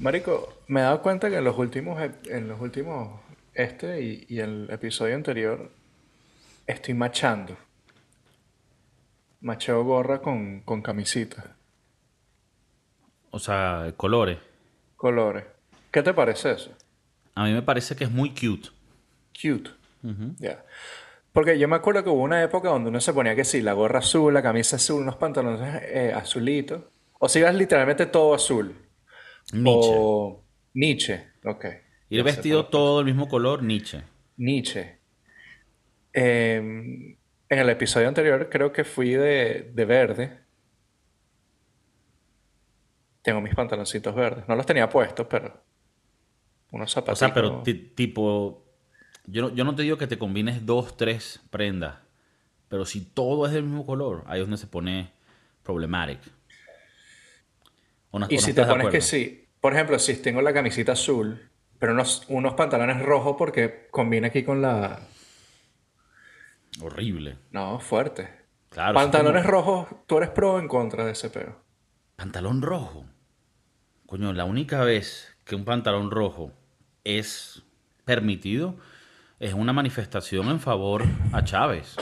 Marico, me he dado cuenta que en los últimos, ep- en los últimos, este y, y el episodio anterior, estoy machando. Macheo gorra con, con camisita, O sea, colores. colores. ¿Qué te parece eso? A mí me parece que es muy cute. Cute. Ya. Porque yo me acuerdo que hubo una época donde uno se ponía que sí, la gorra azul, la camisa azul, unos pantalones eh, azulitos. O si ibas literalmente todo azul. Nietzsche. O Nietzsche. Ok. Ir vestido todo del mismo color, Nietzsche. Nietzsche. Eh, en el episodio anterior creo que fui de, de verde. Tengo mis pantaloncitos verdes. No los tenía puestos, pero unos O zapatos. sea, pero ti- tipo, yo no, yo no te digo que te combines dos, tres prendas, pero si todo es del mismo color, ahí es donde se pone problematic. ¿O no- Y o no si te pones que sí, por ejemplo, si tengo la camisita azul, pero unos, unos pantalones rojos porque combina aquí con la... Horrible. No, fuerte. Claro. pantalones como- rojos, tú eres pro o en contra de ese peo. Pantalón rojo. Coño, la única vez que un pantalón rojo es permitido es una manifestación en favor a Chávez,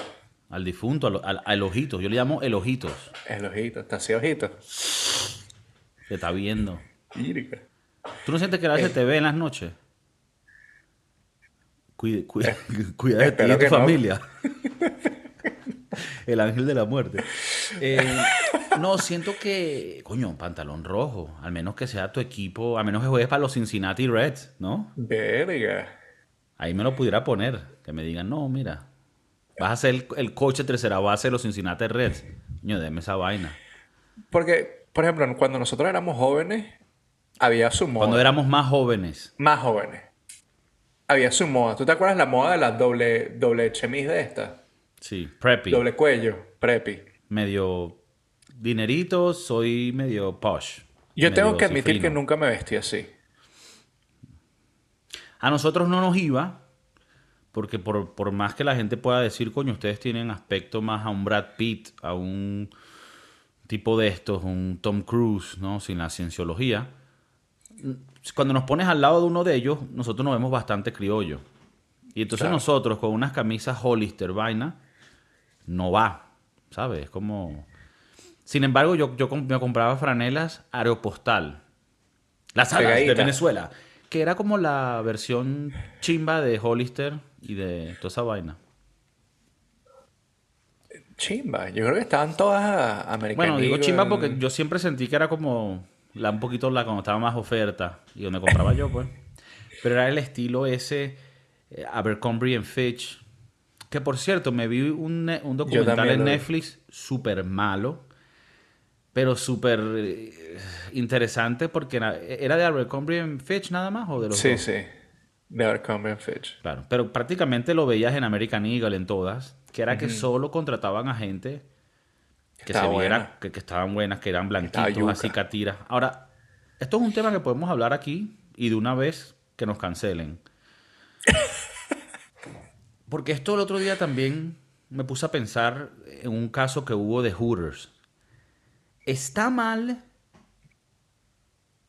al difunto, al, al- al ojito. Yo le llamo el ojitos. El ojito, está así ojito. Te está viendo. ¿Tú no sientes que a veces te ve en las noches? Cuida, cuida, cuida de ti y de tu no. familia. El ángel de la muerte. Eh, no, siento que, coño, pantalón rojo. Al menos que sea tu equipo, a menos que juegues para los Cincinnati Reds, ¿no? Verga. Ahí me lo pudiera poner. Que me digan, no, mira, vas a ser el, el coach de tercera base de los Cincinnati Reds. Coño, deme esa vaina. Porque, por ejemplo, cuando nosotros éramos jóvenes, había su moda. Cuando éramos más jóvenes. Más jóvenes. Había su moda. ¿Tú te acuerdas la moda de la doble, doble chemise de esta? Sí, preppy. Doble cuello, preppy. medio dinerito, soy medio posh. Yo medio tengo que admitir cifrino. que nunca me vestí así. A nosotros no nos iba, porque por, por más que la gente pueda decir, coño, ustedes tienen aspecto más a un Brad Pitt, a un tipo de estos, un Tom Cruise, ¿no? Sin la cienciología. Cuando nos pones al lado de uno de ellos, nosotros nos vemos bastante criollo. Y entonces Claro. nosotros con unas camisas Hollister vaina, no va, ¿sabes? Es como... Sin embargo, yo, yo me compraba franelas Aeropostal. Las alas de. Venezuela. Que era como la versión chimba de Hollister y de toda esa vaina. Chimba. Yo creo que estaban todas American Bueno, digo chimba porque yo siempre sentí que era como la, un poquito la cuando estaba más oferta y donde compraba yo, pues. Pero era el estilo ese eh, Abercrombie and Fitch. Que por cierto, me vi un, documental en. Netflix súper malo, pero súper eh, interesante porque era, era de Abercrombie and Fitch nada más o de los Sí, dos? sí. De Abercrombie and Fitch. Claro, pero prácticamente lo veías en American Eagle, en todas, que era que solo contrataban a gente que se viera buena. que, que estaban buenas, que eran blanquitos, así catiras. Ahora, esto es un tema que podemos hablar aquí y de una vez que nos cancelen. Porque esto el otro día también me puse a pensar en un caso que hubo de Hooters. Está mal,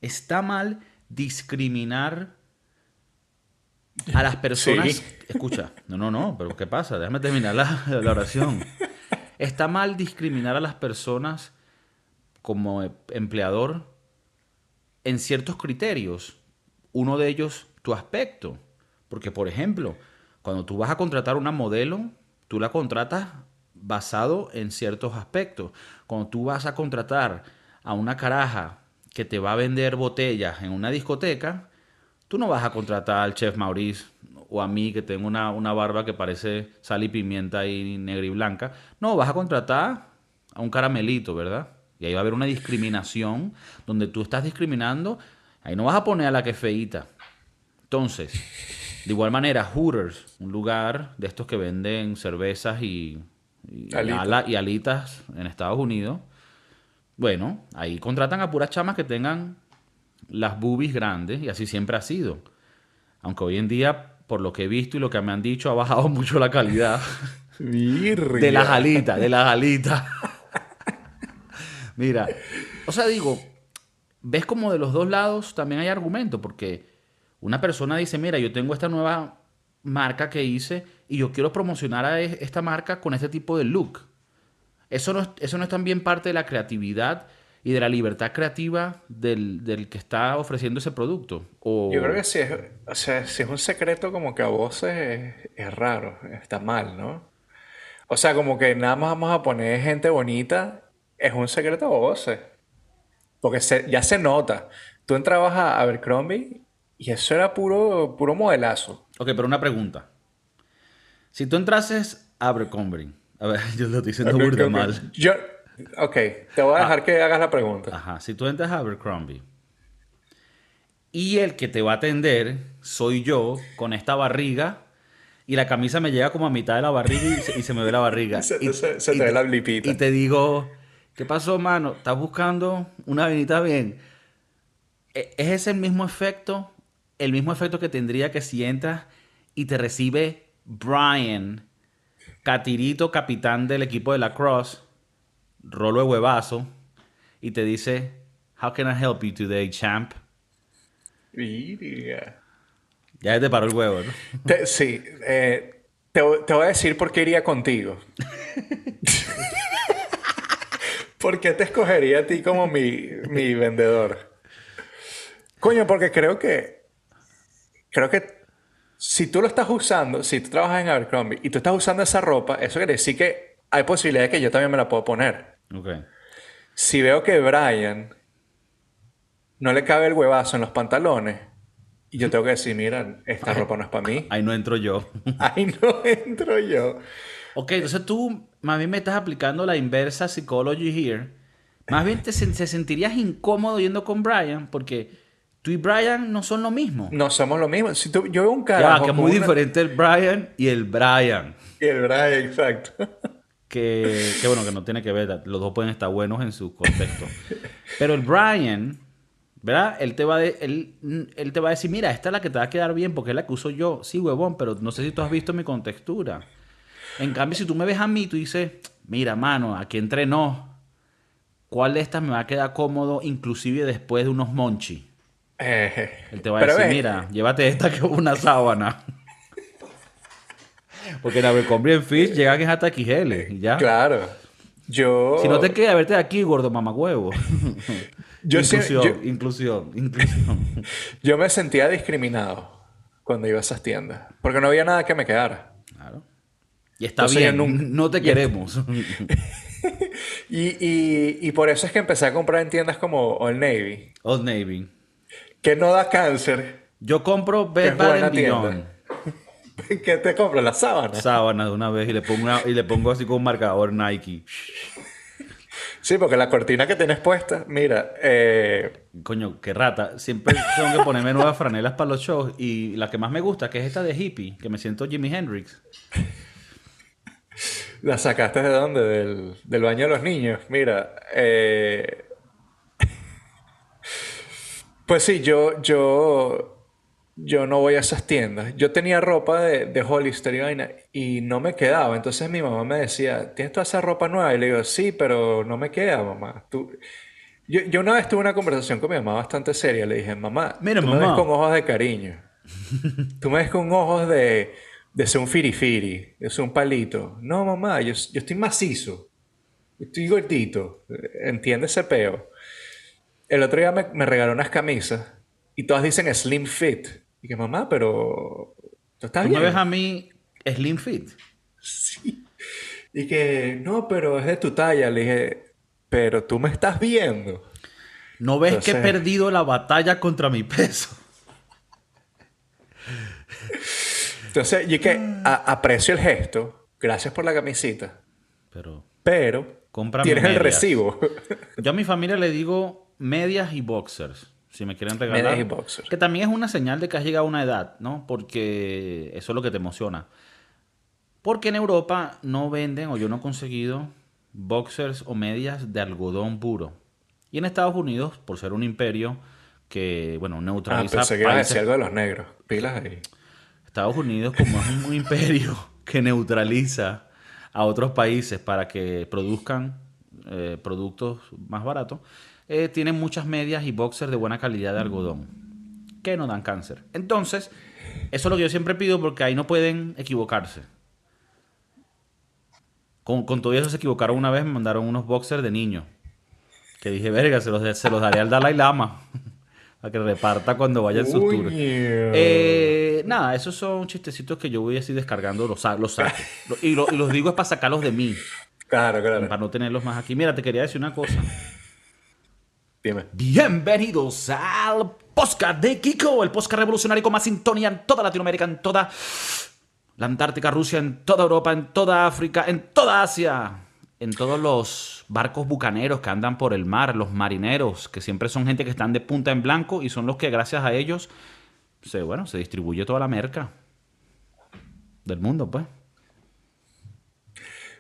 está mal discriminar a las personas. Sí. Escucha, no, no, no, pero ¿qué pasa? Déjame terminar la, la oración. Está mal discriminar a las personas como em- empleador en ciertos criterios. Uno de ellos, tu aspecto. Porque, por ejemplo, cuando tú vas a contratar una modelo, tú la contratas basado en ciertos aspectos. Cuando tú vas a contratar a una caraja que te va a vender botellas en una discoteca, tú no vas a contratar al chef Maurice o a mí que tengo una, una barba que parece sal y pimienta y negra y blanca. No, vas a contratar a un caramelito, ¿verdad? Y ahí va a haber una discriminación donde tú estás discriminando. Ahí no vas a poner a la que es feíta. Entonces, de igual manera, Hooters, un lugar de estos que venden cervezas y, y, Alitas. ala- y alitas en Estados Unidos. Bueno, ahí contratan a puras chamas que tengan las boobies grandes y así siempre ha sido. Aunque hoy en día, por lo que he visto y lo que me han dicho, ha bajado mucho la calidad de las alitas, de las alitas. Mira, o sea, digo, ves como de los dos lados también hay argumento, porque una persona dice, mira, yo tengo esta nueva marca que hice y yo quiero promocionar a esta marca con este tipo de look. Eso no eso no es también parte de la creatividad y de la libertad creativa del, que está ofreciendo ese producto. Yo creo que si es, o sea, si es un secreto como que a vos es, raro, está mal, ¿no? O sea, como que nada más vamos a poner gente bonita, es un secreto a voces. Porque ya se nota. Tú entrabas a Abercrombie y eso era puro, puro modelazo. Ok, pero una pregunta. Si tú entrases a Abercrombie, a ver, yo lo estoy diciendo burda mal. Yo, ok, te voy a dejar ah. que hagas la pregunta. Ajá, si tú entras a Abercrombie y el que te va a atender soy yo con esta barriga y la camisa me llega como a mitad de la barriga y se, me ve la barriga. se, y, te ve la blipita. Y te digo, ¿qué pasó, mano? ¿Estás buscando una venita bien? E, ¿Es ese el mismo efecto? El mismo efecto que tendría que si entras y te recibe Brian, Catirito, capitán del equipo de la Cross, rolo de huevazo, y te dice, How can I help you today, champ? Ya te paró el huevo, ¿no? sí. Eh, te, voy a decir por qué iría contigo. ¿Por qué te escogería a ti como mi, mi vendedor? Coño, porque creo que. Creo que si tú lo estás usando, si tú trabajas en Abercrombie y tú estás usando esa ropa, eso quiere decir que hay posibilidad de que yo también me la puedo poner. Okay. Si veo que Brian no le cabe el huevazo en los pantalones y yo tengo que decir, mira, esta ropa no es para mí. Ahí no entro yo. Ahí no entro yo. Ok, entonces tú más bien me estás aplicando la inversa psychology here. Más bien te, te sentirías incómodo yendo con Brian porque tú y Brian no son lo mismo. No somos lo mismo. Si tú, yo veo un carajo. Ya, que es muy diferente el Brian y el Brian. Y el Brian, exacto. Que, que, bueno, que no tiene que ver. Los dos pueden estar buenos en su contexto. Pero el Brian, ¿verdad? Él te, va de, él, él te va a decir, mira, esta es la que te va a quedar bien porque es la que uso yo. Sí, huevón, pero no sé si tú has visto mi contextura. En cambio, si tú me ves a mí, tú dices, mira, mano, aquí entrenó. ¿Cuál de estas me va a quedar cómodo, inclusive después de unos monchi? Él te va a decir, mira, llévate esta que es una sábana. Porque en Abercrombie en Fish llega que es hasta Quijeles, ¿ya? Claro. Yo... Si no te queda verte aquí, gordo mamagüevo. Yo inclusión, inclusión, inclusión. Yo me sentía discriminado cuando iba a esas tiendas. Porque no había nada que me quedara. Claro. Y está bien, no te queremos. y, y, por eso es que empecé a comprar en tiendas como Old Navy. Old Navy que no da cáncer. Yo compro Bed Bath Beyond. ¿Qué te compro? ¿La sábana? Sábana de una vez y le pongo, y le pongo así con un marcador Nike. Sí, porque la cortina que tienes puesta, mira. Eh... Coño, qué rata. Siempre tengo que ponerme nuevas franelas para los shows. Y la que más me gusta, que es esta de hippie, que me siento Jimi Hendrix. ¿La sacaste de dónde? Del, del baño de los niños. Mira, eh, pues sí, yo, yo, yo no voy a esas tiendas. Yo tenía ropa de, de Hollister y vaina y no me quedaba. Entonces mi mamá me decía, ¿tienes toda esa ropa nueva? Y le digo, sí, pero no me queda, mamá. Tú... Yo, yo una vez tuve una conversación con mi mamá bastante seria. Le dije, mamá, Mira, tú me ves con ojos de cariño. tú me ves con ojos de, de ser un firifiri, de ser un palito. No, mamá, yo, yo estoy macizo. Estoy gordito. Entiende ese peo. El otro día me, me regaló unas camisas y todas dicen Slim Fit. Y que mamá, pero. ¿Tú estás bien? me ves a mí Slim Fit? Sí. Y que, no, pero es de tu talla. Le dije, pero tú me estás viendo. ¿No ves que he perdido la batalla contra mi peso? Entonces, y que aprecio el gesto. Gracias por la camisita. Pero. Pero. Tienes el recibo. Yo a mi familia le digo medias y boxers. Si me quieren regalar. Medias y boxers. Que también es una señal de que has llegado a una edad, ¿no? Porque eso es lo que te emociona. Porque en Europa no venden, o yo no he conseguido, boxers o medias de algodón puro. Y en Estados Unidos, por ser un imperio que, bueno, neutraliza. Ah, pensé que países... algo de los negros. Pilas ahí. Estados Unidos, como es un imperio que neutraliza a otros países para que produzcan eh, productos más baratos, eh, tienen muchas medias y boxers de buena calidad de algodón, que no dan cáncer. Entonces, eso es lo que yo siempre pido porque ahí no pueden equivocarse. Con, con todo eso se equivocaron una vez, me mandaron unos boxers de niño. Que dije, verga, se los, se los daré al Dalai Lama. para que reparta cuando vaya en su tour. Eh, nada, esos son chistecitos que yo voy así descargando, los, los saco. y, lo- y los digo es para sacarlos de mí, Claro, claro. para no tenerlos más aquí. Mira, te quería decir una cosa. Dime. Bienvenidos al podcast de Kiko, el podcast revolucionario con más sintonía en toda Latinoamérica, en toda la Antártica, Rusia, en toda Europa, en toda África, en toda Asia, en todos los barcos bucaneros que andan por el mar, los marineros, que siempre son gente que están de punta en blanco y son los que gracias a ellos se, bueno, se distribuye toda la merca del mundo, pues.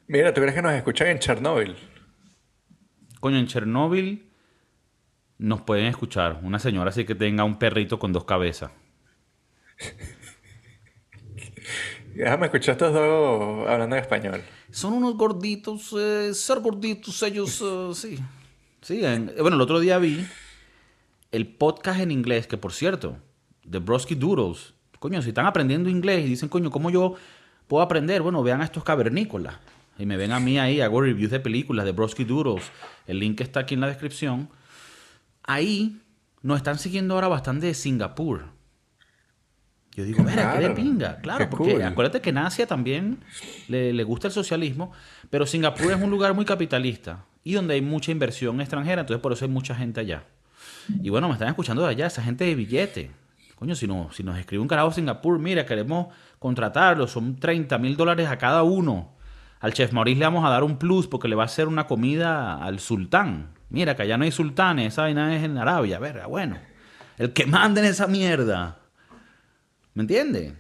Mira, ¿tú crees que nos escuchan en Chernóbil? Coño, en Chernóbil nos pueden escuchar una señora así que tenga un perrito con dos cabezas. Déjame escuchar estos dos hablando en español. Son unos gorditos, eh, ser gorditos ellos, eh, sí. Sí, en- eh, bueno, el otro día vi el podcast en inglés, que por cierto, de Broski Doodles. Coño, si están aprendiendo inglés y dicen, coño, ¿cómo yo puedo aprender? Bueno, vean a estos cavernícolas. Y me ven a mí ahí, hago reviews de películas de Broski Doodles. El link está aquí en la descripción. Ahí nos están siguiendo ahora bastante de Singapur. Yo digo, mira, qué de pinga. Claro, porque cool. acuérdate que en Asia también le, le gusta el socialismo, pero Singapur es un lugar muy capitalista y donde hay mucha inversión extranjera, entonces por eso hay mucha gente allá. Y bueno, me están escuchando de allá, esa gente de billete. Coño, si, no, si nos escribe un carajo Singapur, mira, queremos contratarlo, son 30 mil dólares a cada uno. Al chef Maurice le vamos a dar un plus porque le va a hacer una comida al sultán. Mira, que allá no hay sultanes, esa vaina es en Arabia, verga, bueno. El que manda en esa mierda. ¿Me entiendes?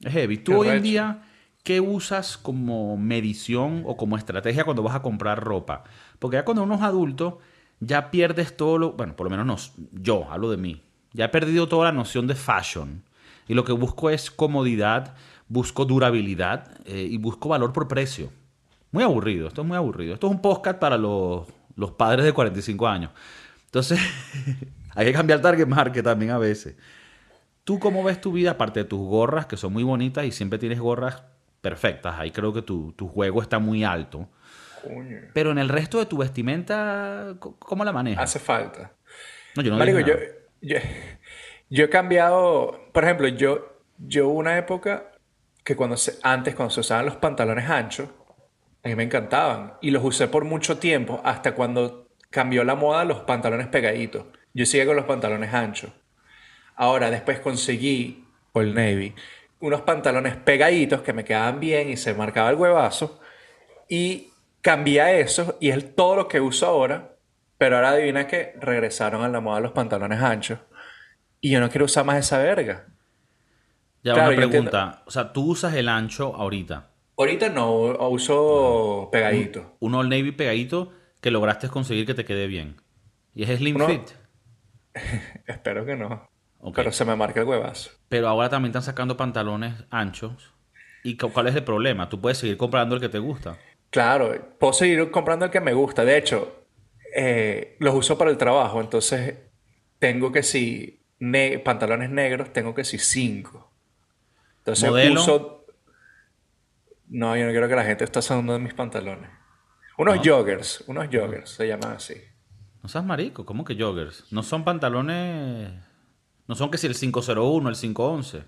Es heavy. Tú hoy en día, ¿qué usas como medición o como estrategia cuando vas a comprar ropa? Porque ya cuando uno es adulto, ya pierdes todo lo... Bueno, por lo menos no, yo hablo de mí. Ya he perdido toda la noción de fashion. Y lo que busco es comodidad, busco durabilidad eh, y busco valor por precio. Muy aburrido, esto es muy aburrido. Esto es un podcast para los, los padres de 45 años. Entonces, hay que cambiar target market también a veces. ¿Tú cómo ves tu vida, aparte de tus gorras, que son muy bonitas y siempre tienes gorras perfectas? Ahí creo que tu, tu juego está muy alto. Coño. Pero en el resto de tu vestimenta, ¿cómo la manejas? Hace falta. No, yo no Marico, yo, yo, yo he cambiado, por ejemplo, yo, yo hubo una época que cuando se, antes, cuando se usaban los pantalones anchos, a mí me encantaban. Y los usé por mucho tiempo, hasta cuando cambió la moda los pantalones pegaditos. Yo seguía con los pantalones anchos. Ahora, después conseguí, el Navy, unos pantalones pegaditos que me quedaban bien y se marcaba el huevazo. Y cambié a esos y es todo lo que uso ahora. Pero ahora adivina que regresaron a la moda los pantalones anchos. Y yo no quiero usar más esa verga. Ya claro, una pregunta. O sea, tú usas el ancho ahorita. Ahorita no, uso pegadito. Un Old Navy pegadito que lograste conseguir que te quede bien. Y es Slim Uno- Fit. Espero que no. Pero se me marca el huevazo. Pero ahora también están sacando pantalones anchos. ¿Y cu- cuál es el problema? Tú puedes seguir comprando el que te gusta. Claro, puedo seguir comprando el que me gusta. De hecho, eh, los uso para el trabajo. Entonces, tengo que si ne- pantalones negros, tengo que si cinco. Entonces, ¿Modelo? uso. No, yo no quiero que la gente esté usando de mis pantalones. Unos No. joggers, unos joggers, se llaman así. No seas marico, ¿cómo que joggers? No son pantalones. No son que si el 501, el 511.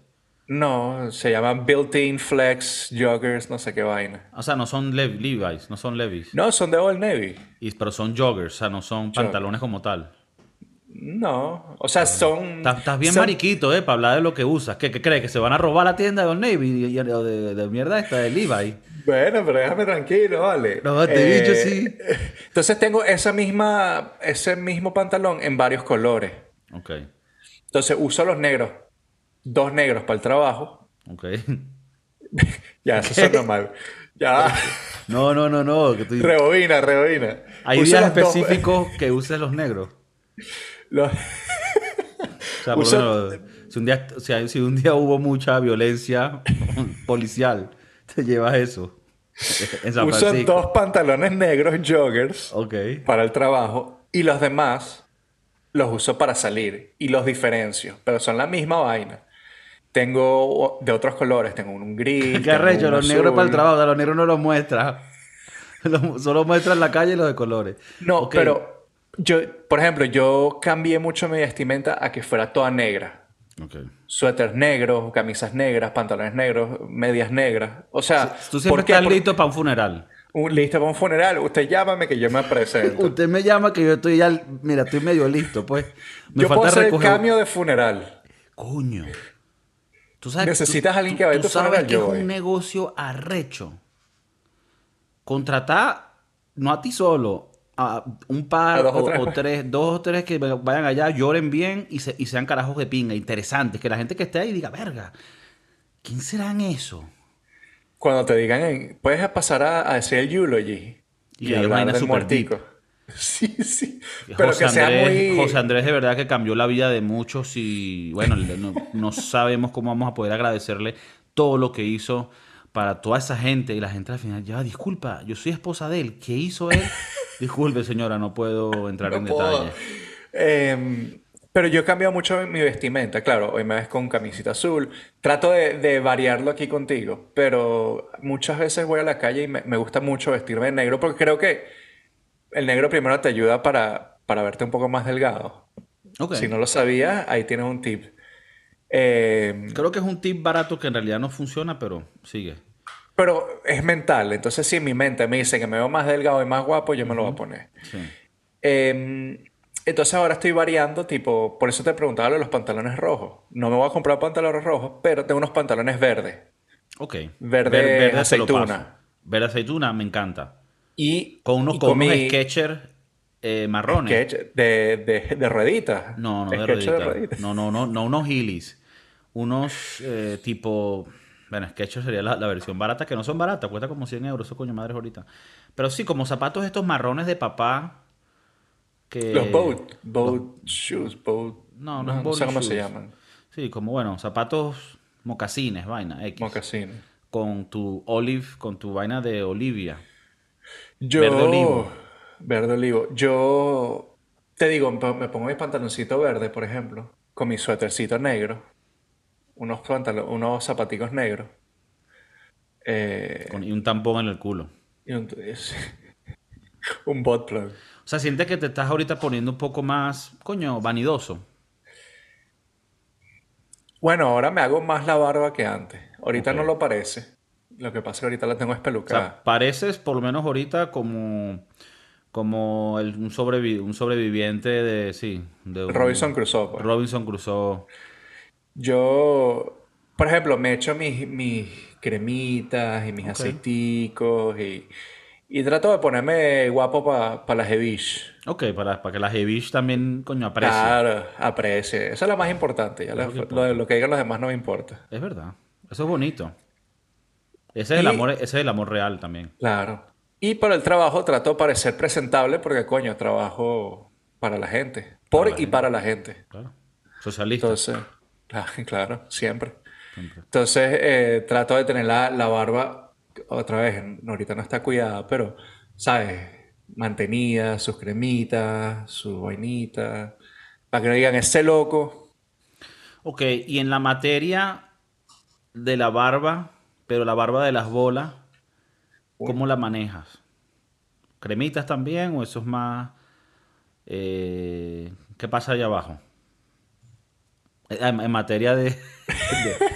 No, se llaman built-in flex joggers, no sé qué vaina. O sea, no son Le- Levi's, no son Levi's. No, son de Old Navy. Y- pero son joggers, o sea, no son pantalones como tal. No, o sea, son. Estás, bien son- mariquito, ¿eh? Para hablar de lo que usas. ¿Qué, qué crees? ¿Que se van a robar la tienda de Old Navy de, de mierda esta de Levi? Bueno, pero déjame tranquilo, vale. No, te bicho, sí. Entonces tengo esa misma, ese mismo pantalón en varios colores. Ok, Entonces uso los negros, dos negros para el trabajo. ok. Ya, eso suena mal. Ya, No, no, no, no. Que tú... rebobina, rebobina. Hay Uso días dos- específicos que uses los negros. Los- O sea, por menos, si, un día, si, hay- si un día hubo mucha violencia policial, te llevas eso. En San Uso Francisco. dos pantalones negros joggers Ok. para el trabajo y los demás los uso para salir y los diferencio, pero son la misma vaina. Tengo de otros colores, tengo un gris. Qué arrecho, los negros para el trabajo, o sea, los negros no los muestra. Los- Solo muestran la calle y los de colores. No, pero yo, por ejemplo, yo cambié mucho mi vestimenta a que fuera toda negra. Ok. Suéteres negros, camisas negras, pantalones negros, medias negras. O sea, Tú siempre ¿por qué? estás listo para un funeral. un- listo para un funeral. Usted llámame que yo me presento. Usted me llama que yo estoy ya, mira, estoy medio listo, pues. Me yo puedo hacer el cambio de funeral. Coño. ¿Tú sabes, ¿Necesitas tú- alguien que vaya a tu sabes funeral? que Yo es voy. un negocio arrecho. Contratar, no a ti solo, a un par A o tres, o tres, dos o tres que vayan allá, lloren bien y, se- y sean carajos de pinga, interesantes. Que la gente que esté ahí diga, verga, ¿quién serán eso? Cuando te digan, puedes pasar a, a decir el eulogy Y y, hablar del muertico. Sí, sí. Pero José, que sea Andrés, muy... José Andrés de verdad que cambió la vida de muchos y bueno, no, no sabemos cómo vamos a poder agradecerle todo lo que hizo para toda esa gente y la gente al final ya, disculpa, yo soy esposa de él, ¿qué hizo él? Disculpe señora, no puedo entrar en No puedo. detalle. Em, pero yo he cambiado mucho mi vestimenta, claro, hoy me ves con camisita azul. Trato de, de variarlo aquí contigo, pero muchas veces voy a la calle y me, me gusta mucho vestirme de negro porque creo que el negro primero te ayuda para, para verte un poco más delgado. Si no lo sabías, ahí tienes un tip. Em, Creo que es un tip barato que en realidad no funciona, pero sigue. pero es mental, entonces si en mi mente me dice que me veo más delgado y más guapo, yo me lo voy a poner. Sí. Em, entonces ahora estoy variando, tipo, por eso te preguntaba lo de los pantalones rojos. No me voy a comprar pantalones rojos, pero tengo unos pantalones verdes. Ok. Verde te lo aceituna. Verde aceituna, me encanta. Y Con unos, y con unos eh, marrones. sketch de, de, de rueditas. No, no, de ruedita. rueditas. No, no, no, no unos Heelys. Unos eh, tipo. Bueno, Skechers sería la, la versión barata, que no son baratas, cuesta como 100 euros, eso coño madres ahorita. Pero sí, como zapatos estos marrones de papá. Que... Los boat, boat shoes, boat. No, no, no, no sé cómo se llaman. Sí, como bueno, zapatos mocasines, vaina, X. Mocasines. Con tu olive, con tu vaina de Olivia. Yo, Verde olivo. Verde olivo. Yo te digo, me pongo mi pantaloncito verde, por ejemplo, con mi suétercito negro, unos pantalo- unos zapaticos negros. eh, con- y un tampón en el culo. y un, es- un bot plug. O sea, sientes que te estás ahorita poniendo un poco más, coño, vanidoso. Bueno, ahora me hago más la barba que antes. Ahorita no lo parece. Lo que pasa es que ahorita la tengo O espelucada. sea, pareces por lo menos ahorita como, como el- un, sobrevi- un sobreviviente de, sí, de un- Robinson Crusoe. pues. Robinson Crusoe. Yo, por ejemplo, me echo mis, mis cremitas y mis Ok. aceiticos y, y trato de ponerme guapo para la Jevish. Ok, para, para que la Jevish también, coño, aprecie. Claro, aprecie. Eso es lo más importante. Ya lo, lo que lo de- lo que digan los demás no me importa. Es verdad. Eso es bonito. Ese es el amor, ese es el amor real también. Claro. Y para el trabajo trato de parecer presentable porque, coño, trabajo para la gente. Por Para la y gente. para la gente. Claro. Socialista. Entonces, claro, claro, siempre. siempre. Entonces, eh, trato de tener la, la barba, otra vez, ahorita no está cuidada, pero, ¿sabes? Mantenida, sus cremitas, su vainita, para que no digan, ese loco. Ok, y en la materia de la barba, pero la barba de las bolas, ¿cómo la manejas? ¿Cremitas también o eso es más... eh, ¿qué pasa allá abajo? Eh, En, en materia de, de,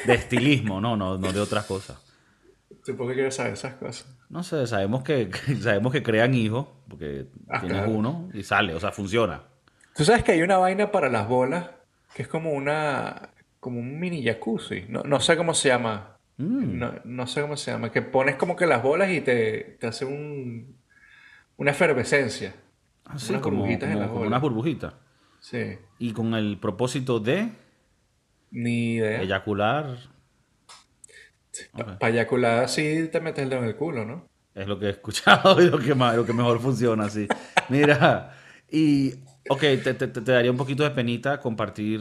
de estilismo, no, no, no de otras cosas. ¿Tú por qué quieres saber esas cosas? No sé, sabemos que, sabemos que crean hijos, porque Ah, tienes claro. uno y sale, o sea, funciona. Tú sabes que hay una vaina para las bolas que es como una, como un mini jacuzzi. No, no sé cómo se llama. Mm. No, no sé cómo se llama. Que pones como que las bolas y te, te hace un, una efervescencia. Así Unas como, burbujitas en como- las como bolas. unas burbujitas. Sí. Y con el propósito de Ni idea. eyacular. Para eyacular sí te metes el dedo en el culo, ¿no? Es lo que he escuchado y lo que, más, lo que mejor funciona, sí. Mira, y, ok, te, te- te- te daría un poquito de penita compartir.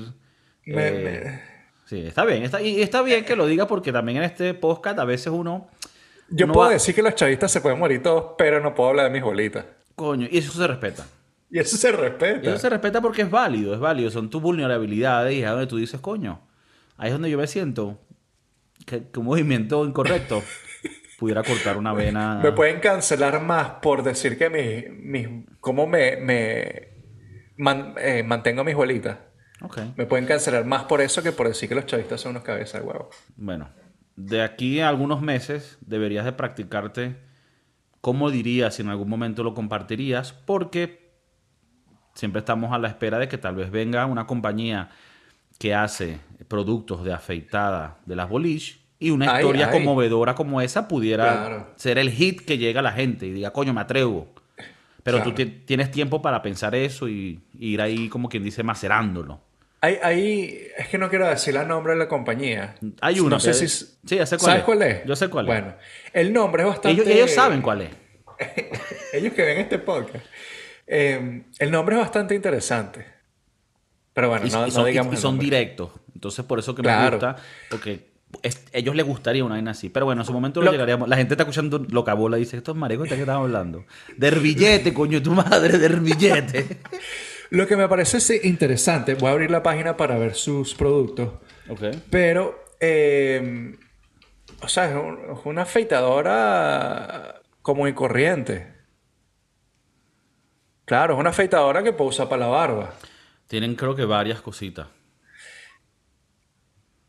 Me- eh, Sí, está bien. Está, y está bien que lo diga porque también en este podcast a veces uno Yo uno puedo va- decir que los chavistas se pueden morir todos, pero no puedo hablar de mis bolitas. Coño, y eso se respeta. Y eso se Y respeta. eso se respeta porque es válido, es válido. Son tus vulnerabilidades y es donde tú dices, coño. Ahí es donde yo me siento que, que un movimiento incorrecto pudiera cortar una vena. Me pueden cancelar más por decir que mis, mis cómo me, me man- eh, mantengo mis bolitas. Me pueden cancelar más por eso que por decir que los chavistas son unos cabezas de huevo. Bueno, de aquí a algunos meses deberías de practicarte cómo dirías si en algún momento lo compartirías, porque siempre estamos a la espera de que tal vez venga una compañía que hace productos de afeitada de las boliche y una Ay, historia ay. conmovedora como esa pudiera Claro. ser el hit que llega a la gente y diga, coño, me atrevo. Pero tú Claro. tienes tiempo para pensar eso y, y ir ahí como quien dice macerándolo. Hay, hay- es que no quiero decir el nombre de la compañía. Hay una No sé si... Sí, ya sé cuál ¿Sabes es. cuál es? Yo sé cuál es. Bueno, el nombre es bastante... Ellos, ellos saben cuál es. Ellos que ven este podcast. Eh, el nombre es bastante interesante. Pero bueno, y, no, y son, y- digamos y el son directos. Entonces, por eso que me gusta, porque es- ellos les gustaría una vaina así. Pero bueno, en su momento lo, Lo- llegaríamos. La gente está escuchando loca bola y dice: Estos maricos, ¿de qué están hablando? Del billete, coño, tu madre, del billete. Lo que me parece sí, interesante, voy a abrir la página para ver sus productos, pero, eh, o sea, es, un- es una afeitadora común y corriente. Claro, es una afeitadora que puedo usar para la barba. Tienen, creo que varias cositas.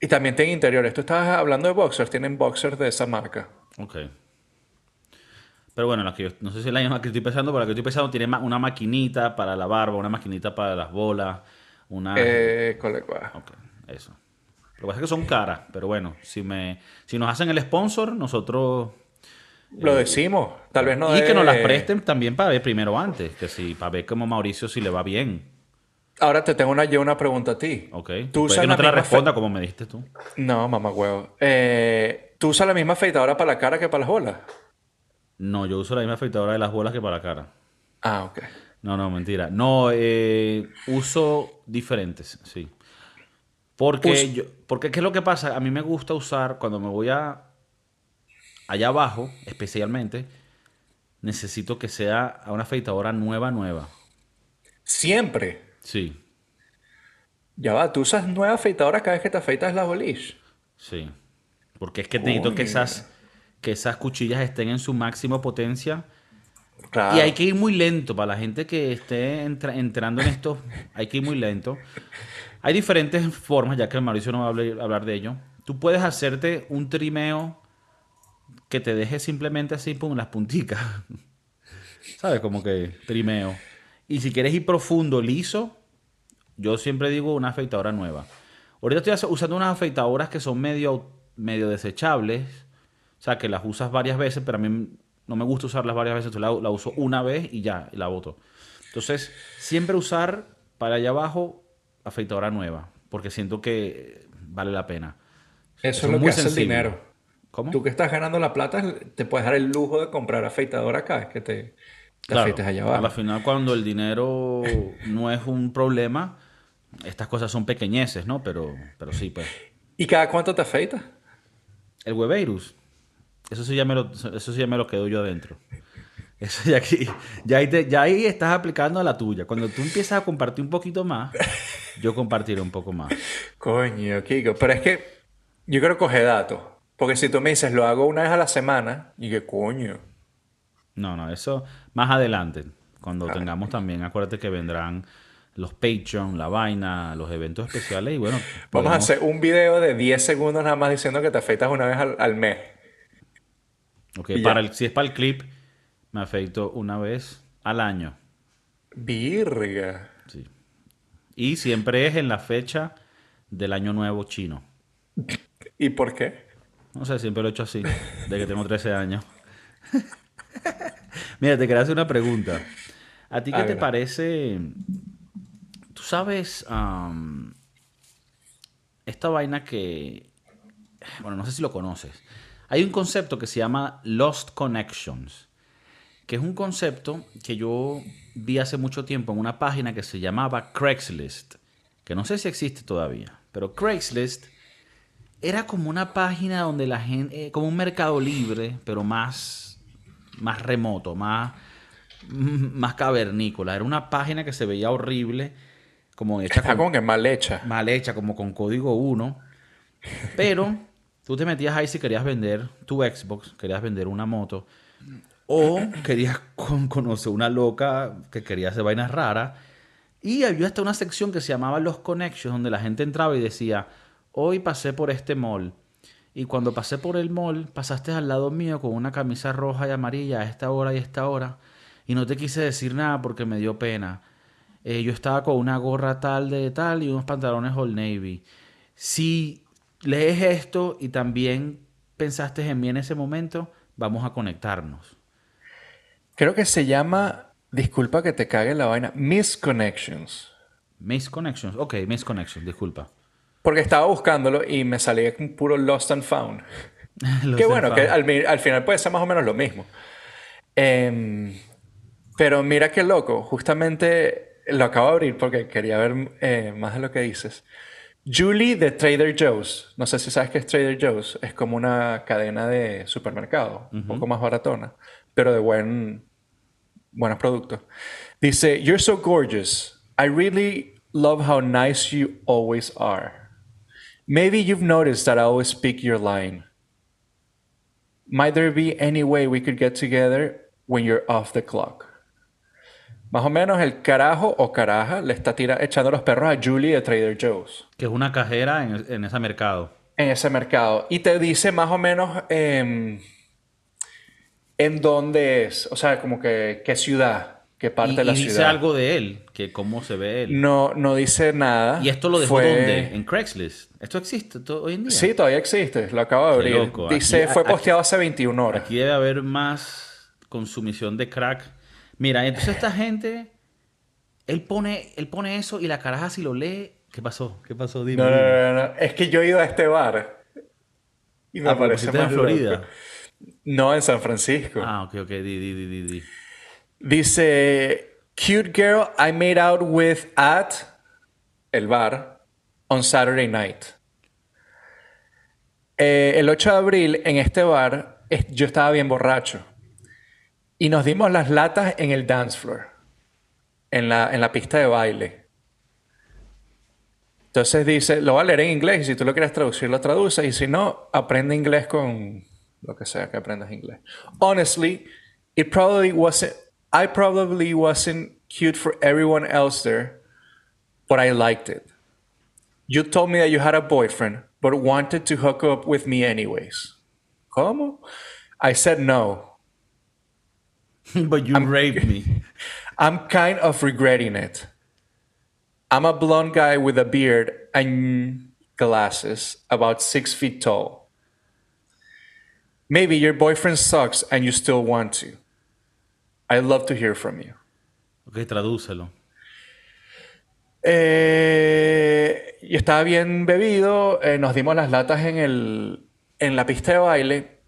Y también tiene interiores. Tú estabas hablando de boxers, tienen boxers de esa marca. Ok. Pero bueno, la que yo- no sé si es la misma que estoy pensando, pero la que estoy pensando tiene una maquinita para la barba, una maquinita para las bolas, una. Eh, cole- cua. Ok, eso. Lo que pasa es que son caras, pero bueno, si me si nos hacen el sponsor, nosotros... Lo decimos, tal vez no y que nos las presten también para ver primero antes, que si para ver como Mauricio si le va bien. Ahora te tengo una, yo una pregunta a ti. Ok. ¿Tú usas que no la te la misma responda como me dijiste tú. No, mamá huevo. Eh, ¿Tú usas la misma afeitadora para la cara que para las bolas? No, yo uso la misma afeitadora de las bolas que para la cara. Ah, ok. No, no, mentira. No, eh, uso diferentes, sí. Porque, Us- yo, porque ¿qué es lo que pasa? A mí me gusta usar, cuando me voy a allá abajo, especialmente, necesito que sea a una afeitadora nueva, nueva. Siempre. Sí, Ya va, tú usas nueva afeitadora cada vez que te afeitas las boliche. sí. Porque es que necesito que esas, que esas cuchillas estén en su máxima potencia. Claro. Y hay que ir muy lento. Para la gente que esté entra- entrando en esto, hay que ir muy lento. Hay diferentes formas, ya que Mauricio no va a hablar de ello. Tú puedes hacerte un trimeo que te deje simplemente así, pum, las punticas. ¿Sabes? Como que trimeo. Y si quieres ir profundo, liso, yo siempre digo una afeitadora nueva. Ahorita estoy usando unas afeitadoras que son medio, medio desechables. O sea, que las usas varias veces, pero a mí no me gusta usarlas varias veces. Entonces la, la uso una vez y ya, y la boto. Entonces, siempre usar para allá abajo afeitadora nueva. Porque siento que vale la pena. Eso es lo muy que hace el dinero. ¿Cómo? Tú que estás ganando la plata, te puedes dar el lujo de comprar afeitadora cada vez que te, te Claro, afeites allá a abajo. la final cuando el dinero no es un problema, estas cosas son pequeñeces, ¿no? Pero, pero sí, pues. ¿Y cada cuánto te afeitas? El Webeirus, eso sí ya me lo, eso sí ya me lo quedo yo adentro. Eso ya aquí, ya ahí, te- ya ahí estás aplicando a la tuya. Cuando tú empiezas a compartir un poquito más, yo compartiré un poco más. Coño, Kiko. Pero es que yo quiero coger datos. Porque si tú me dices, lo hago una vez a la semana, y que coño. No, no, eso más adelante. Cuando tengamos también, acuérdate que vendrán los Patreon, la vaina, los eventos especiales y bueno. Vamos a hacer un video de 10 segundos nada más diciendo que te afeitas una vez al, al mes. Ok, Y para el, si es para el clip, me afeito una vez al año. Virga. Sí. Y siempre es en la fecha del año nuevo chino. ¿Y por qué? No sé, siempre lo he hecho así, de que tengo 13 años. Mira, te quería hacer una pregunta. ¿A ti qué te parece? Tú sabes, esta vaina que, bueno, no sé si lo conoces. Hay un concepto que se llama Lost Connections, que es un concepto que yo vi hace mucho tiempo en una página que se llamaba Craigslist, que no sé si existe todavía, pero Craigslist era como una página donde la gente, eh, como un mercado libre, pero más, más remoto, más, más cavernícola. Era una página que se veía horrible, como hecha Está como que mal hecha. mal hecha, como con código 1. Pero tú te metías ahí si querías vender tu Xbox, querías vender una moto, o querías con- conocer una loca que quería hacer vainas raras. Y había hasta una sección que se llamaba Los Connections, donde la gente entraba y decía, hoy pasé por este mall. Y cuando pasé por el mall, pasaste al lado mío con una camisa roja y amarilla a esta hora y esta hora. Y no te quise decir nada porque me dio pena. Eh, yo estaba con una gorra tal de tal y unos pantalones Old Navy. Si lees esto y también pensaste en mí en ese momento, vamos a conectarnos. Creo que se llama, disculpa que te cague la vaina, Misconnections. Miss Connections. Ok, Miss Connections, disculpa. Porque estaba buscándolo y me salía con puro Lost and Found. Lo que bueno, que al, al final puede ser más o menos lo mismo. Em, pero mira qué loco, justamente lo acabo de abrir porque quería ver eh, más de lo que dices. Julie de Trader Joe's. No sé si sabes qué es Trader Joe's. Es como una cadena de supermercado, un poco más baratona, pero de buen, buenos productos. Dice, You're so gorgeous. I really love how nice you always are. Maybe you've noticed that I always speak your line. Might there be any way we could get together when you're off the clock? Más o menos el carajo o caraja le está tira- echando los perros a Julie de Trader Joe's Que es una cajera en, en ese mercado. en ese mercado. Y te dice más o menos em, en dónde es, o sea, como que qué ciudad, qué parte Y, de la y dice ciudad. algo de él, que cómo se ve él. No, no dice nada. ¿Y esto lo dejó Fue- dónde? ¿En Craigslist? ¿Esto existe hoy en día? Sí, todavía existe, lo acabo de abrir. loco. Dice, Aquí- fue aquí- posteado hace 21 horas. Aquí debe haber más consumición de crack. Mira, entonces esta gente, él pone, él pone eso y la caraja si lo lee. ¿Qué pasó? ¿Qué pasó? Dime. No, no, no, no. Es que yo he ido a este bar. Y me Ah, parece en Florida. loco. No, en San Francisco. Ah, ok, ok. Di, di, di, di. Dice, cute girl I made out with at el bar on Saturday night. Eh, el 8 de abril en este bar es- yo estaba bien borracho y nos dimos las latas en el dance floor, en la, en la pista de baile. Entonces dice, lo voy a leer en inglés y si tú lo quieres traducir lo traduces y si no, aprende inglés con lo que sea que aprendas inglés. Honestly, it probably wasn't, I probably wasn't cute for everyone else there, but I liked it. You told me that you had a boyfriend, but wanted to hook up with me anyways. ¿Cómo? I said no. But you raped me. I'm kind of regretting it. I'm a blonde guy with a beard and glasses, about six feet tall. Maybe your boyfriend sucks and you still want to. I'd love to hear from you. Ok, tradúcelo. Eh, yo estaba bien bebido, eh, nos dimos las latas en, el, en la pista de baile.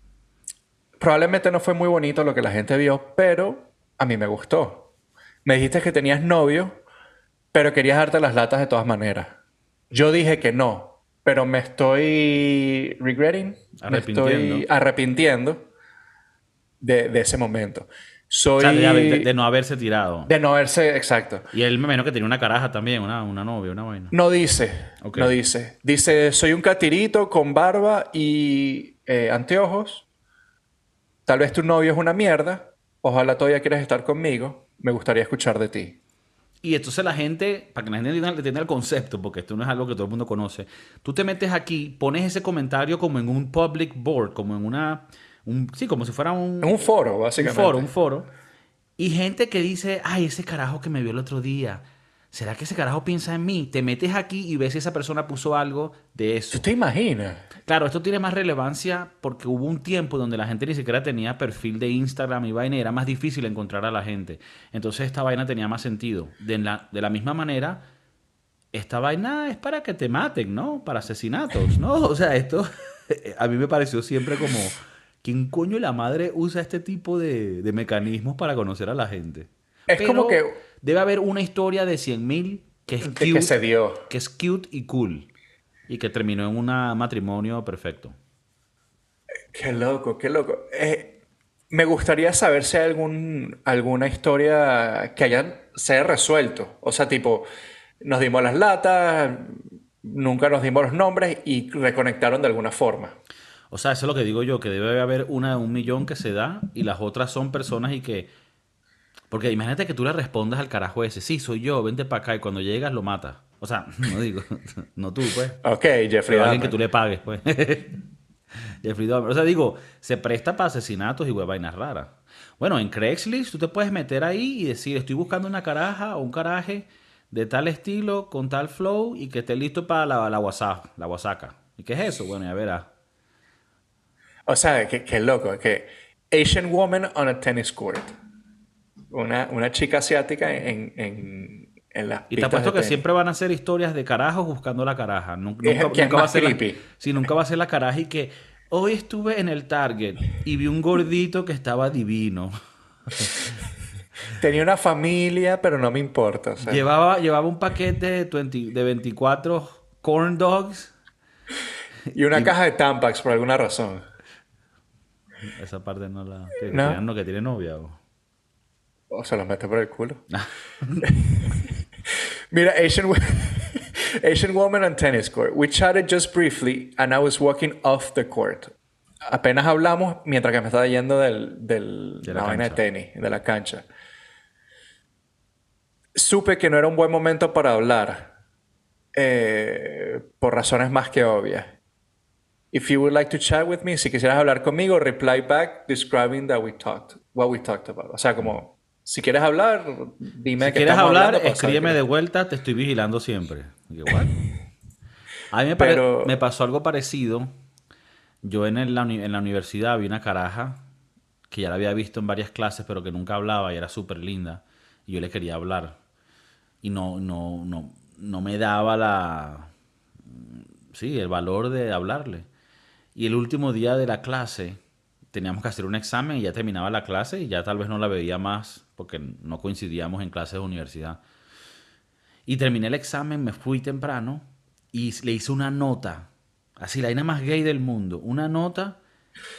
Probablemente no fue muy bonito lo que la gente vio, pero a mí me gustó. Me dijiste que tenías novio, pero querías darte las latas de todas maneras. Yo dije que no, pero me estoy regretting, me estoy Arrepintiendo. de, de ese momento. Soy O sea, de, de- de no haberse tirado. de no verse exacto. Y él me imagino que tenía una caraja también, una, una novia, una vaina. No dice, no dice. Dice, soy un catirito con barba y eh, anteojos. Tal vez tu novio es una mierda. Ojalá todavía quieras estar conmigo. Me gustaría escuchar de ti. Y entonces la gente, para que la gente entienda el concepto, porque esto no es algo que todo el mundo conoce, tú te metes aquí, pones ese comentario como en un public board, como en una, un, sí, como si fuera un, un foro, un básicamente. foro, un foro, y gente que dice, ay, ese carajo que me vio el otro día, ¿será que ese carajo piensa en mí? Te metes aquí y ves si esa persona puso algo de eso. ¿Tú te imaginas? Claro, esto tiene más relevancia porque hubo un tiempo donde la gente ni siquiera tenía perfil de Instagram y vaina y era más difícil encontrar a la gente. Entonces esta vaina tenía más sentido. De la, de la misma manera, esta vaina es para que te maten, ¿no? Para asesinatos, ¿no? O sea, esto a mí me pareció siempre como, ¿quién coño la madre usa este tipo de, de mecanismos para conocer a la gente? Es como que- Debe haber una historia de 100.000 que es cute, que se dio. que es cute y cool. y que terminó en un matrimonio perfecto. Qué loco, qué loco. Eh, me gustaría saber si hay algún, alguna historia que haya, se haya resuelto. O sea, tipo, nos dimos las latas, nunca nos dimos los nombres y reconectaron de alguna forma. O sea, eso es lo que digo yo, que debe haber una de un millón que se da y las otras son personas y que... Porque imagínate que tú le respondas al carajo ese, sí, soy yo, vente para acá y cuando llegas lo matas. O sea, no digo, no tú, pues. Ok, Jeffrey. Pero alguien que tú le pagues, pues. Jeffrey Dahmer. O sea, digo, se presta para asesinatos y vainas raras. Bueno, en Craigslist tú te puedes meter ahí y decir, estoy buscando una caraja o un caraje de tal estilo, con tal flow y que esté listo para la, la WhatsApp, la WhatsApp. ¿Y qué es eso? Bueno, ya verás. O sea, qué, loco, que Asian woman on a tennis court. Una, una chica asiática en, en, en las Y te apuesto que siempre van a ser historias de carajos buscando la caraja. Nunca, nunca, va a ser la, sí, nunca va a ser la caraja y que hoy estuve en el Target y vi un gordito que estaba divino. Tenía una familia, pero no me importa. llevaba, llevaba un paquete de, de 24 corn dogs. Y una caja de Tampax por alguna razón. Esa parte no la. ¿No? no que tiene novia o. O se los mete por el culo. Mira, Asian, Asian woman on tennis court. We chatted just briefly and I was walking off the court. Apenas hablamos mientras que me estaba yendo del, del de la, vaina de tenis, de la cancha. Supe que no era un buen momento para hablar. Eh, por razones más que obvias. If you would like to chat with me, si quisieras hablar conmigo, reply back describing that we talked, what we talked about. O sea, como, si quieres hablar, dime si que quieres hablar, escríbeme de vuelta, te estoy vigilando siempre. Igual. A mí me, me, pasó algo parecido. Yo en, el, en la universidad vi una caraja que ya la había visto en varias clases, pero que nunca hablaba y era súper linda. Y yo le quería hablar. Y no, no, no, no me daba la... Sí, el valor de hablarle. Y el último día de la clase teníamos que hacer un examen y ya terminaba la clase y ya tal vez no la veía más porque no coincidíamos en clases de universidad. Y terminé el examen, me fui temprano y le hice una nota, así la vaina más gay del mundo, una nota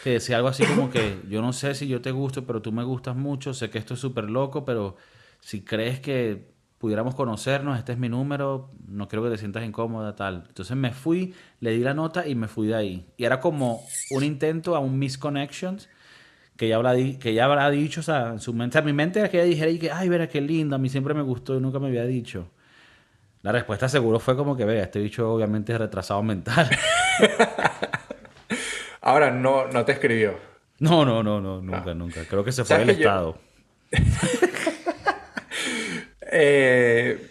que decía algo así como que yo no sé si yo te gusto, pero tú me gustas mucho, sé que esto es súper loco, pero si crees que pudiéramos conocernos, este es mi número, no quiero que te sientas incómoda, tal. Entonces me fui, le di la nota y me fui de ahí. Y era como un intento a un misconnections que ya habrá, que ya habrá dicho, o sea, en su mente, mi mente era que ella dijera, y que, ay, verá qué linda, a mí siempre me gustó y nunca me había dicho. La respuesta seguro fue como que, vea, este bicho obviamente es retrasado mental. Ahora, no, no te escribió. No, no, no, no, nunca, nunca. Creo que se fue del estado. Eh,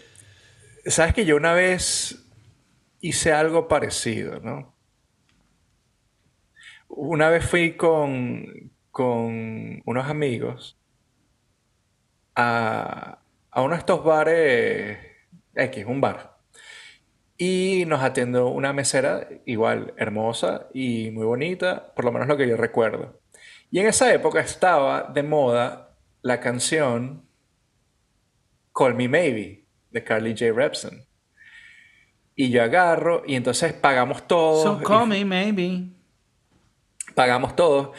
Sabes que yo una vez hice algo parecido, ¿no? Una vez fui con, con unos amigos a, a uno de estos bares X, un bar. Y nos atiendo una mesera igual hermosa y muy bonita, por lo menos lo que yo recuerdo. Y en esa época estaba de moda la canción Call Me Maybe de Carly J. Repson. Y yo agarro y entonces pagamos todo. So call me maybe. Pagamos todo.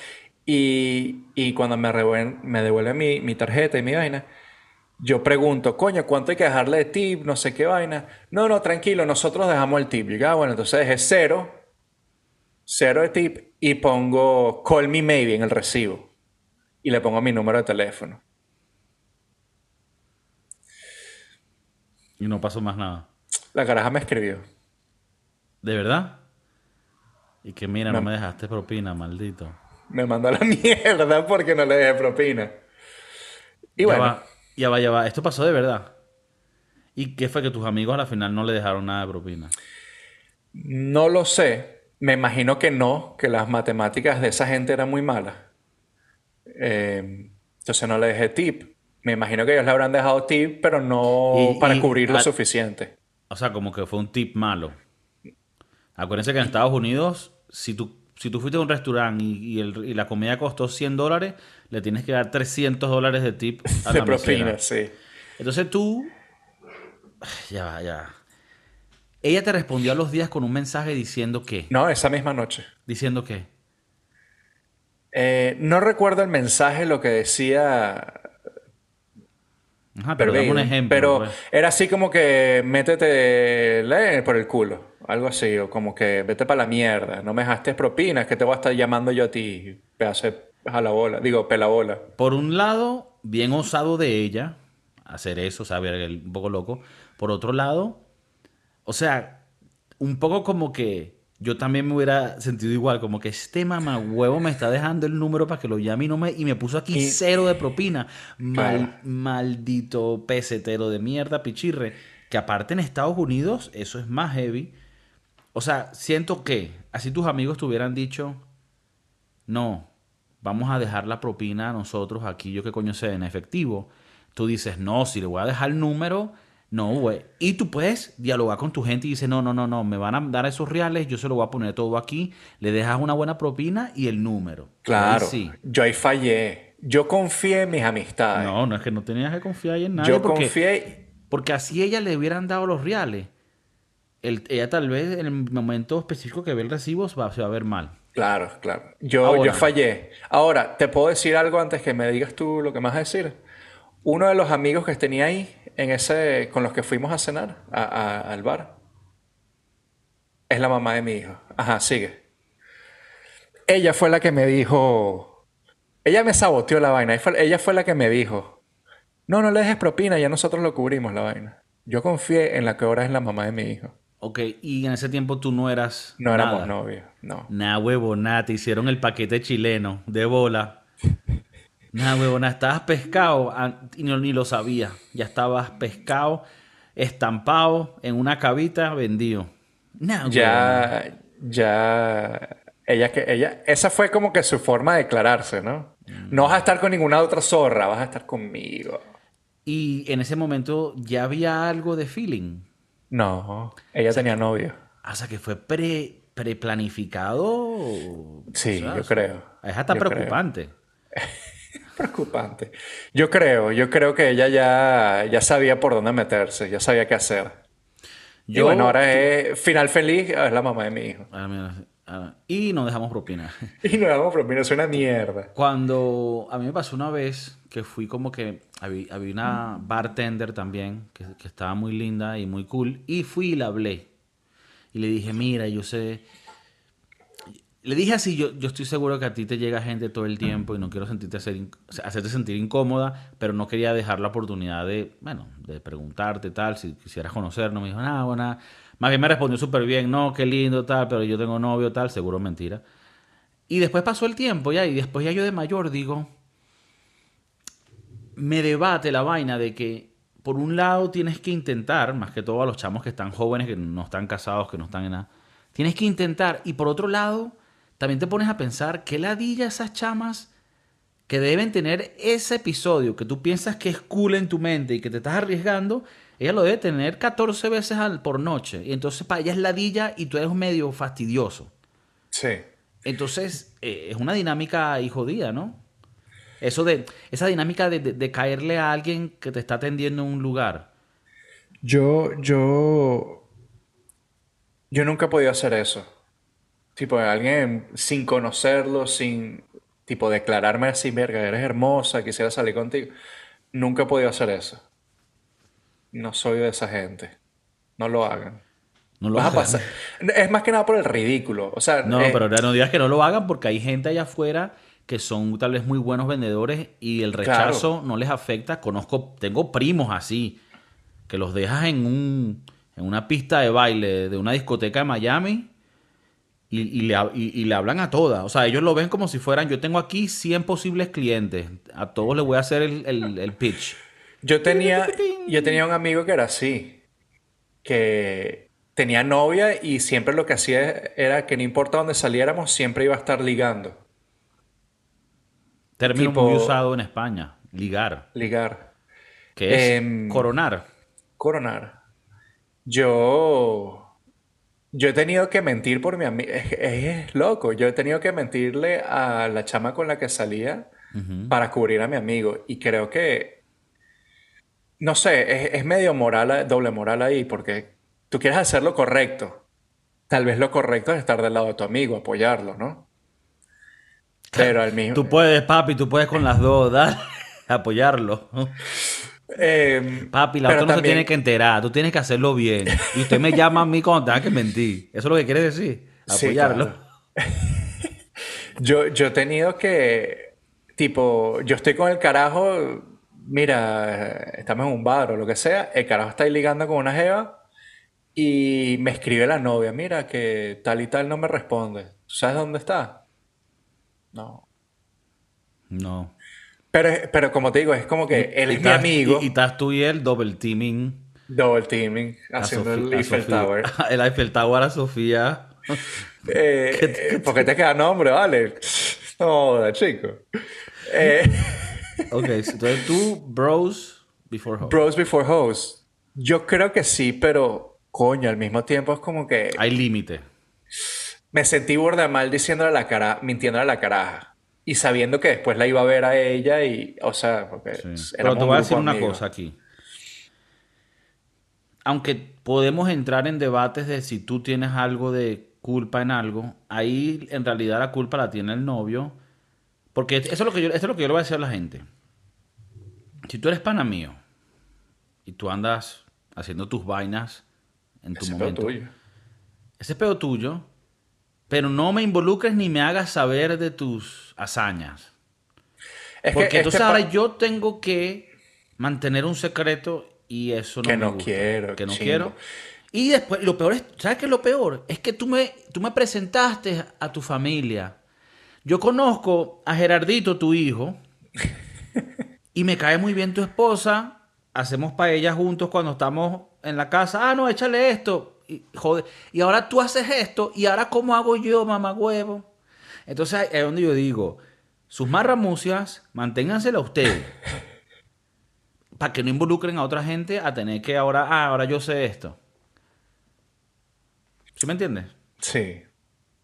Y, y cuando me, devuelven, me devuelve mi, mi, tarjeta y mi vaina, yo pregunto, coño, ¿cuánto hay que dejarle de tip? No sé qué vaina. No, no, tranquilo, nosotros dejamos el tip. Yo digo, ah, bueno, entonces es cero, cero de tip y pongo call me maybe en el recibo. Y le pongo mi número de teléfono. Y no pasó más nada. La caraja me escribió. ¿De verdad? Y que mira, no me dejaste propina, maldito. Me mandó a la mierda porque no le dejé propina. Y bueno. Va, ya va, ya va. Esto pasó de verdad. ¿Y qué fue que tus amigos a la final no le dejaron nada de propina? No lo sé. Me imagino que no, que las matemáticas de esa gente eran muy malas. Eh, entonces no le dejé tip. Me imagino que ellos le habrán dejado tip, pero no para cubrir lo suficiente. O sea, como que fue un tip malo. Acuérdense que en Estados Unidos, si tú, si tú fuiste a un restaurante y, la comida costó 100 dólares, le tienes que dar 300 dólares de tip a de propina, sí. Entonces tú... Ya va, ya. Ella te respondió a los días con un mensaje diciendo qué. No, esa misma noche. Diciendo qué. Eh, no recuerdo el mensaje, lo que decía. Ajá, pero dame un ejemplo. Pero pues. era así como que métete por el culo. Algo así, o como que vete para la mierda. No me dejaste propinas, que te voy a estar llamando yo a ti, pedazo de jalabola. Digo, pelabola. Por un lado, bien osado de ella hacer eso, o el- un poco loco. Por otro lado, o sea, un poco como que yo también me hubiera sentido igual, como que este mamagüevo me está dejando el número para que lo llame y no me y me puso aquí cero de propina. Mal- Claro. maldito pesetero de mierda, pichirre. Que aparte en Estados Unidos eso es más heavy. O sea, siento que así tus amigos te hubieran dicho, no, vamos a dejar la propina a nosotros aquí, yo qué coño sé, en efectivo. Tú dices, no, si le voy a dejar el número, no, güey. Y tú puedes dialogar con tu gente y dices, no, no, no, no, me van a dar esos reales, yo se lo voy a poner todo aquí, le dejas una buena propina y el número. Claro. Ahí sí. Yo ahí fallé. Yo confié en mis amistades. No, no es que no tenías que confiar en nadie yo porque, confié. porque así ella le hubieran dado los reales. El- ella tal vez en el momento específico que ve el recibo va, se va a ver mal. Claro, claro. Yo, Ahora. yo fallé. Ahora, ¿te puedo decir algo antes que me digas tú lo que me vas a decir? Uno de los amigos que tenía ahí, en ese, con los que fuimos a cenar a- a- al bar, es la mamá de mi hijo. Ajá, sigue. Ella fue la que me dijo. Ella me saboteó la vaina. Ella fue- la que me dijo. No, no le dejes propina, ya nosotros lo cubrimos la vaina. Yo confié en la que ahora es la mamá de mi hijo. Ok, y en ese tiempo tú no eras. No éramos nada. novios, no. Nah, huevo, nada, te hicieron el paquete chileno de bola. Nada, estabas pescado y no, ni lo sabía. Ya estabas pescado, estampado en una cabita, vendido. Nada. ya, ya, ella que, ella, esa fue como que su forma de declararse, ¿no? No vas a estar con ninguna otra zorra, vas a estar conmigo. Y en ese momento ya había algo de feeling. No, ella tenía novio. O sea, que fue pre, preplanificado. Sí, yo creo. Es hasta Yo creo. preocupante. Yo creo, yo creo que ella ya, ya sabía por dónde meterse, ya sabía qué hacer. y Yo- bueno, ahora es final feliz, es la mamá de mi hijo. Ah, mira, ah, y nos dejamos propina. Y no vamos, pero mira, es una mierda. Cuando a mí me pasó una vez que fui como que había, había una bartender también que, que estaba muy linda y muy cool y fui y la hablé y le dije mira yo sé le dije así yo, yo estoy seguro que a ti te llega gente todo el tiempo y no quiero sentirte hacer hacerte sentir incómoda pero no quería dejar la oportunidad de bueno de preguntarte tal si quisieras conocernos. Me dijo nada bueno más bien me respondió súper bien no qué lindo tal pero yo tengo novio tal seguro mentira y después pasó el tiempo ya, y después ya yo de mayor digo, me debate la vaina de que por un lado tienes que intentar, más que todo a los chamos que están jóvenes, que no están casados, que no están en nada, tienes que intentar, y por otro lado, también te pones a pensar qué ladilla esas chamas que deben tener ese episodio que tú piensas que es cool en tu mente y que te estás arriesgando, ella lo debe tener 14 veces al, por noche. Y entonces para ella es ladilla y tú eres medio fastidioso. Sí. Entonces, eh, es una dinámica ahí jodida, ¿no? Eso de, esa dinámica de, de- de caerle a alguien que te está atendiendo en un lugar. Yo, yo, yo nunca he podido hacer eso. Tipo, alguien sin conocerlo, sin, tipo, declararme así, verga, eres hermosa, quisiera salir contigo. Nunca he podido hacer eso. No soy de esa gente. No lo hagan. No lo Vas a hagan. pasar. Es más que nada por el ridículo. O sea, No, eh, pero no digas que no lo hagan porque hay gente allá afuera que son tal vez muy buenos vendedores y el rechazo no les afecta. Conozco, tengo primos así, que los dejas en, un, en una pista de baile de una discoteca de Miami y, y le, y- y le hablan a todas. O sea, ellos lo ven como si fueran, yo tengo aquí 100 posibles clientes, a todos les voy a hacer el, el- el pitch. Yo tenía, yo tenía un amigo que era así, que tenía novia y siempre lo que hacía era que no importa dónde saliéramos, siempre iba a estar ligando, Término Tipo- muy usado en España, ligar, ligar, que es Em, coronar. coronar. Yo, yo he tenido que mentir por mi amigo, es, es loco, yo he tenido que mentirle a la chama con la que salía para cubrir a mi amigo y creo que, no sé, es, es medio moral, doble moral ahí porque tú quieres hacer lo correcto. Tal vez lo correcto es estar del lado de tu amigo, apoyarlo, ¿no? Pero al mismo... Tú puedes, papi, tú puedes con las dos, dale, apoyarlo. Eh, Papi, la otra no se tiene que enterar, tú tienes que hacerlo bien. Y usted me llama a mí cuando tenga que mentir. Eso es lo que quiere decir, Sí, apoyarlo. claro. Yo, yo he tenido que, tipo, yo estoy con el carajo, mira, estamos en un bar o lo que sea, el carajo está ahí ligando con una jeva y me escribe la novia, mira que tal y tal no me responde. ¿Tú sabes dónde está? No. No. Pero, pero como te digo, es como que él Y es mi amigo, Y, y estás tú y él double teaming. double teaming, haciendo el Eiffel. Tower. El Eiffel Tower a Sofía. Eh, eh, ¿por qué te queda nombre, vale? No, chico. Eh, Ok, entonces tú, bros, before hoes. Bros Before Hoes. Yo creo que sí, pero coño, al mismo tiempo es como que Hay límite. me sentí burda mal diciéndole a la cara, mintiéndole a la caraja. Y sabiendo que después la iba a ver a ella y, o sea, porque Sí. Pero te voy a decir una cosa aquí. Aunque podemos entrar en debates de si tú tienes algo de culpa en algo, ahí en realidad la culpa la tiene el novio. Porque eso es lo que yo, esto es lo que yo le voy a decir a la gente. Si tú eres pana mío y tú andas haciendo tus vainas en tu Ese pedo momento, tuyo. ese es pedo tuyo, pero no me involucres ni me hagas saber de tus hazañas. Es Porque este entonces pa- ahora yo tengo que mantener un secreto y eso no Que me no gusta. quiero, Que no quiero. Y después, lo peor es, ¿sabes qué es lo peor? Es que tú me, tú me presentaste a tu familia. Yo conozco a Gerardito, tu hijo, y me cae muy bien tu esposa. Hacemos paella juntos cuando estamos en la casa. Ah, no, échale esto. Y, joder. y ahora tú haces esto. ¿Y ahora cómo hago yo, mamá huevo? Entonces ahí es donde yo digo, sus marramucias, manténgansela ustedes. para que no involucren a otra gente a tener que ahora, ah, ahora yo sé esto. ¿Sí me entiendes? Sí.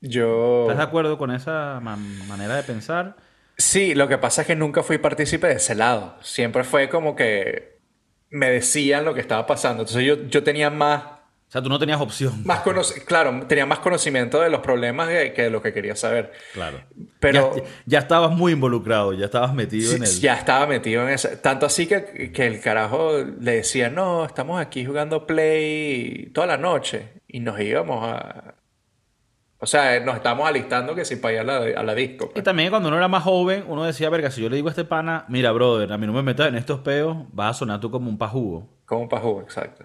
Yo... ¿Estás de acuerdo con esa ma- manera de pensar? Sí, lo que pasa es que nunca fui partícipe de ese lado. Siempre fue como que me decían lo que estaba pasando. Entonces yo, yo tenía más, O sea, tú no tenías opción. más claro, tenía más conocimiento de los problemas que, que de lo que quería saber. Claro. Pero- Ya, ya estabas muy involucrado, ya estabas metido Sí, en el... Ya estaba metido en eso. Tanto así que, que el carajo le decía, no, estamos aquí jugando Play toda la noche. Y nos íbamos a... O sea, nos estábamos alistando que si para ir a la, a la disco. Y pues. también cuando uno era más joven, uno decía, verga, si yo le digo a este pana, mira, brother, a mí no me metas en estos peos, vas a sonar tú como un pajugo. Como para jugar, exacto.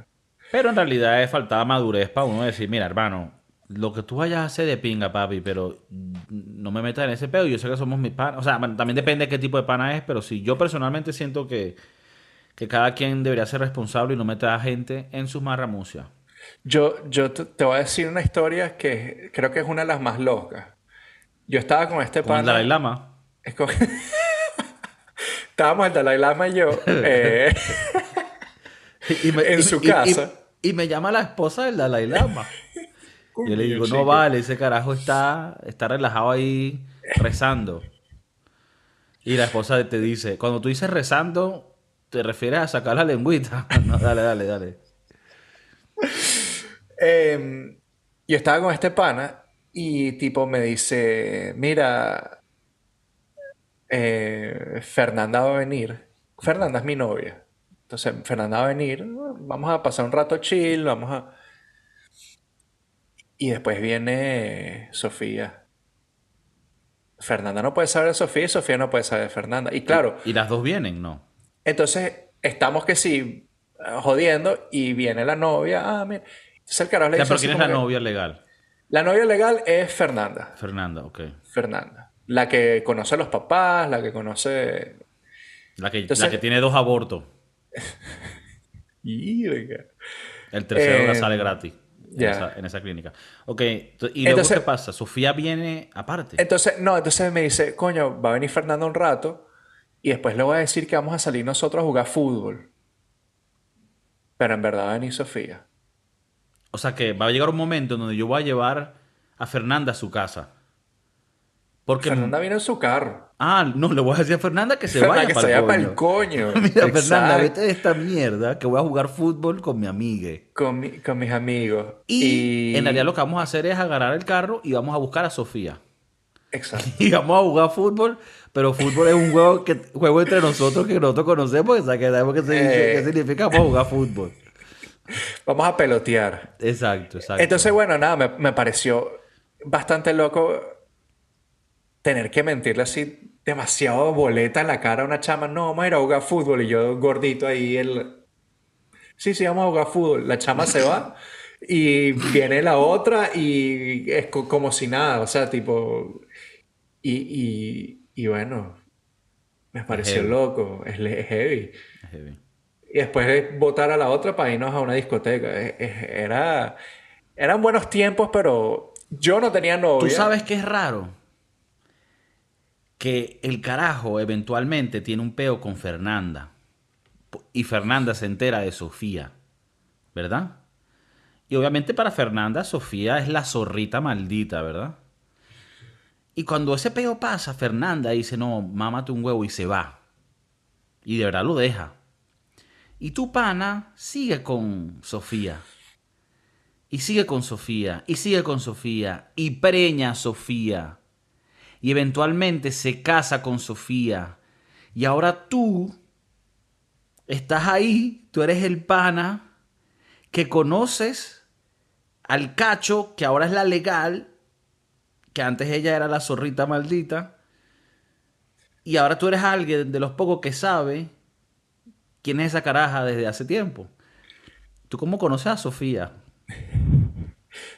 Pero en realidad es faltaba madurez para uno decir, mira, hermano, lo que tú vayas a hacer de pinga, papi, pero no me metas en ese pedo. Yo sé que somos mis panas. O sea, también depende de qué tipo de pana es, pero sí, yo personalmente siento que, que cada quien debería ser responsable y no meter a gente en sus marramucias. Yo, yo te, voy a decir una historia que creo que es una de las más locas. Yo estaba con este Con el pana... Dalai Lama. Es como- Estábamos el Dalai Lama y yo. eh, Y me- En y- su y- casa. Y, me llama la esposa del Dalai Lama. Yo le digo, no vale, ese carajo está, está relajado ahí rezando. Y la esposa te dice, cuando tú dices rezando, te refieres a sacar la lengüita. No, dale, dale, dale. Eh, yo estaba con este pana y tipo me dice, mira, eh, Fernanda va a venir. Fernanda es mi novia. Entonces, Fernanda va a venir, vamos a pasar un rato chill, vamos a... Y después viene Sofía. Fernanda no puede saber de Sofía y Sofía no puede saber de Fernanda. Y claro, Y las dos vienen, ¿no? entonces estamos que sí, jodiendo y viene la novia. Ah, mira. Entonces el carajo O le sea, dice pero ¿quién es la que- novia legal? La novia legal es Fernanda. Fernanda, ok. Fernanda. La que conoce a los papás, la que conoce. La que, Entonces- la que tiene dos abortos. El tercero Eh, sale gratis. En, esa, en esa clínica. Ok, ¿y luego Entonces- qué pasa? Sofía viene aparte. Entonces, no, entonces me dice, coño, va a venir Fernanda un rato y después le voy a decir que vamos a salir nosotros a jugar fútbol. Pero en verdad va a venir Sofía. O sea que va a llegar un momento en donde yo voy a llevar a Fernanda a su casa. Porque, Fernanda vino en su carro. ah, no, le voy a decir a Fernanda que se Fernanda, vaya que para se vaya para el coño. Mira, Fernanda, vete de esta mierda que voy a jugar fútbol con mi amigue. Con, mi- con mis amigos. Y, en realidad lo que vamos a hacer es agarrar el carro y vamos a buscar a Sofía. Exacto. Y vamos a jugar fútbol, pero fútbol es un juego que juego entre nosotros que nosotros conocemos, o sea, que sabemos qué, dice- Eh. qué significa vamos a jugar fútbol. Vamos a pelotear. Exacto, exacto. Entonces, bueno, nada, me, me pareció bastante loco tener que mentirle así demasiado boleta en la cara a una chama. No, vamos a ir a jugar fútbol. Y yo gordito ahí, el... Sí, sí, vamos a jugar fútbol. La chama se va y viene la otra y es co- como si nada. O sea, tipo... Y, y, y bueno, me pareció loco. Es, heavy. Es heavy. Y después de votar a la otra para irnos a una discoteca. Era, eran buenos tiempos, pero yo no tenía novia. ¿Tú sabes qué es raro? Que el carajo eventualmente tiene un peo con Fernanda. Y Fernanda se entera de Sofía. ¿Verdad? Y obviamente para Fernanda, Sofía es la zorrita maldita, ¿verdad? Y cuando ese peo pasa, Fernanda dice, no, mámate un huevo y se va. Y de verdad lo deja. Y tu pana sigue con Sofía. Y sigue con Sofía, y sigue con Sofía, y preña a Sofía. Y eventualmente se casa con Sofía. Y ahora tú estás ahí, tú eres el pana que conoces al cacho, que ahora es la legal, que antes ella era la zorrita maldita. Y ahora tú eres alguien de los pocos que sabe quién es esa caraja desde hace tiempo. ¿Tú cómo conoces a Sofía?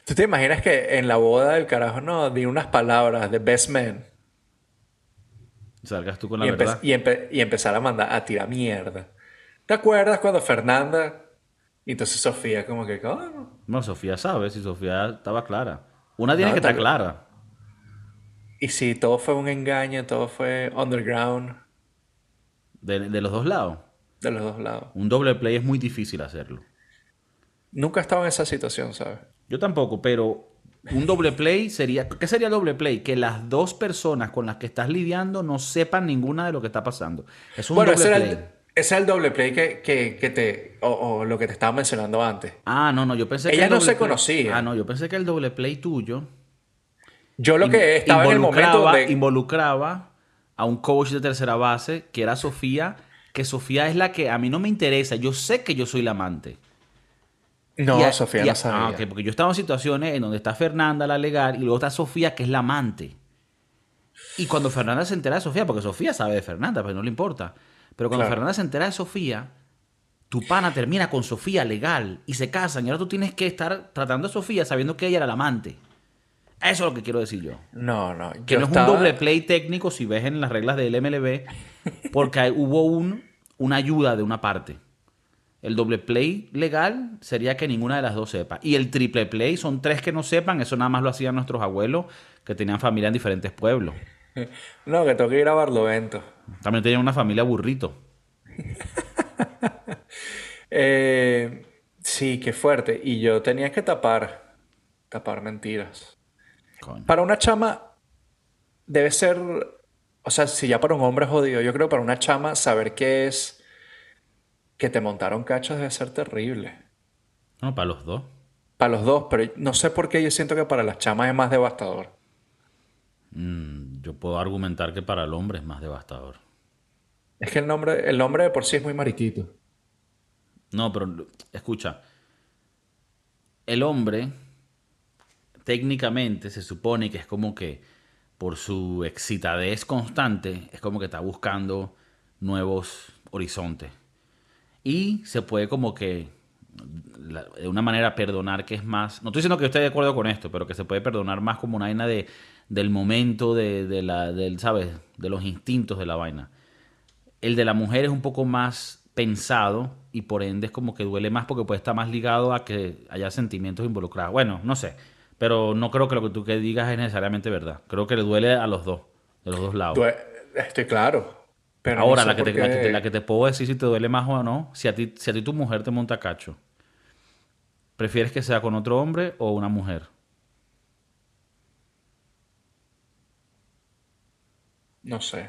¿Tú te imaginas que en la boda del carajo no di unas palabras de best man Salgas tú con la y, verdad. y, empe- y empezar a mandar a tirar mierda? ¿Te acuerdas cuando Fernanda y entonces Sofía como que, "Ah, no". No, Sofía sabe si Sofía estaba clara. Una tiene No, que estar clara. Y si todo fue un engaño, todo fue underground De, de los dos lados. de los dos lados. Un doble play es muy difícil hacerlo. Nunca he estado en esa situación, ¿sabes? Yo tampoco, pero un doble play sería. ¿Qué sería el doble play? Que las dos personas con las que estás lidiando no sepan ninguna de lo que está pasando. Es un Bueno, doble play. el, ese era el doble play que, que, que te... O, o lo que te estaba mencionando antes. Ah, no, no, yo pensé que. Ellas el no se play- conocían. Ah, no, yo pensé que el doble play tuyo. Yo lo que estaba en el momento donde... involucraba a un coach de tercera base que era Sofía, que Sofía es la que a mí no me interesa. Yo sé que yo soy la amante. No, a- Sofía y a- no sabía. Ah, porque yo estaba en situaciones en donde está Fernanda, la legal, y luego está Sofía, que es la amante. Y cuando Fernanda se entera de Sofía, porque Sofía sabe de Fernanda, pero no le importa. Pero cuando Claro. Fernanda se entera de Sofía, tu pana termina con Sofía legal y se casan. Y ahora tú tienes que estar tratando a Sofía sabiendo que ella era la amante. Eso es lo que quiero decir yo. No, no. Que no es un doble play técnico si ves en las reglas del MLB, porque hubo un, una ayuda de una parte. El doble play legal sería que ninguna de las dos sepa. Y el triple play son tres que no sepan, eso nada más lo hacían nuestros abuelos que tenían familia en diferentes pueblos. No, que tengo que ir a Barlovento. También tenían una familia burrito. Eh, sí, qué fuerte. Y yo tenía que tapar, tapar mentiras. Coño. Para una chama debe ser, o sea, si ya para un hombre es jodido, yo creo que para una chama saber qué es que te montaron cachos debe ser terrible. No, para los dos. Para los dos, pero no sé por qué yo siento que para las chamas es más devastador. Mm, yo puedo argumentar que para el hombre es más devastador. Es que el nombre, el nombre de por sí es muy mariquito. No, pero escucha. El hombre, técnicamente, se supone que es como que por su excitadez constante, es como que está buscando nuevos horizontes. Y se puede como que, de una manera, perdonar que es más... No estoy diciendo que esté de acuerdo con esto, pero que se puede perdonar más como una vaina de, del momento, de, de la, del, ¿sabes? De los instintos de la vaina. El de la mujer es un poco más pensado y por ende es como que duele más porque puede estar más ligado a que haya sentimientos involucrados. Bueno, no sé, pero no creo que lo que tú que digas es necesariamente verdad. Creo que le duele a los dos, de los dos lados. Estoy claro. Pero no Ahora, sé la, que te, la, que te, qué- la que te puedo decir si te duele más o no, si a ti, si a ti tu mujer te monta cacho, ¿prefieres que sea con otro hombre o una mujer? No sé.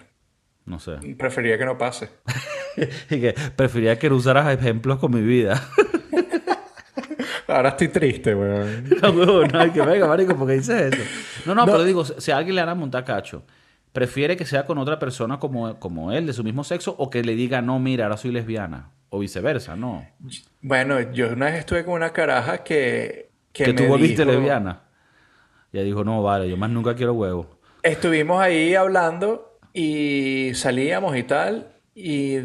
No sé. Preferiría que no pase. y que preferiría que no usaras ejemplos con mi vida. Ahora estoy triste, weón. no, no, que venga, marico, porque dices eso. No, no, pero digo, si a alguien le a montar cacho, ¿prefiere que sea con otra persona como, como él, de su mismo sexo, o que le diga, no, mira, ahora soy lesbiana? O viceversa, no. Bueno, yo una vez estuve con una caraja que... Que, me tú volviste dijo- lesbiana. Y ella dijo, no, vale, yo más nunca quiero huevo. Estuvimos ahí hablando y salíamos y tal. Y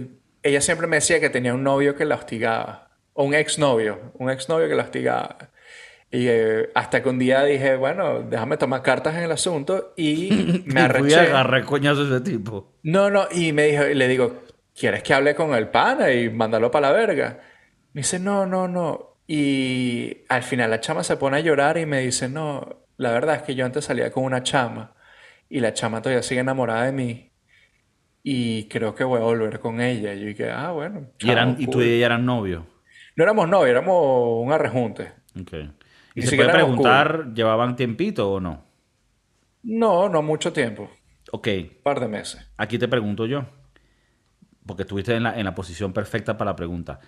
ella siempre me decía que tenía un novio que la hostigaba. O un exnovio. Un exnovio que la hostigaba. Y eh, hasta que un día dije, bueno, déjame tomar cartas en el asunto. Y me Y fui a arreché. agarrar coñazo a ese tipo. No, no. Y me dijo, y le digo, ¿quieres que hable con el pana y mándalo para la verga? Me dice, no, no, no. Y al final la chama se pone a llorar y me dice, no, la verdad es que yo antes salía con una chama y la chama todavía sigue enamorada de mí y creo que voy a volver con ella. Y yo dije, ah, bueno. Y, eran, y tú cool". y ella eran novios. No éramos novios, éramos un arrejunte. Ok. ¿Y se puede preguntar, ¿llevaban tiempito o no? No, no mucho tiempo. Ok, Un par de meses. aquí te pregunto yo, porque estuviste en la, en la posición perfecta para la pregunta.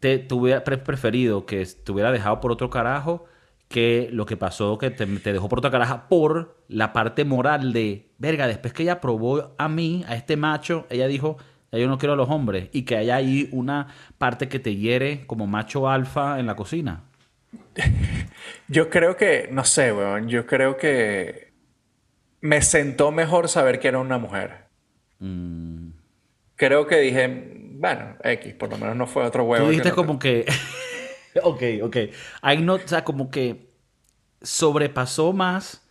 ¿Te, te hubiera pre- preferido que te hubiera dejado por otro carajo que lo que pasó, que te, te dejó por otra caraja por la parte moral de, verga, después que ella probó a mí, a este macho, ella dijo, yo no quiero a los hombres, y que haya ahí una parte que te hiere como macho alfa en la cocina? Yo creo que, no sé, weón, yo creo que me sentó mejor saber que era una mujer. Mm. Creo que dije, bueno, X, por lo menos no fue otro huevo. Tú que dijiste no- como que. ok, ok. Ahí no, o sea, como que sobrepasó más.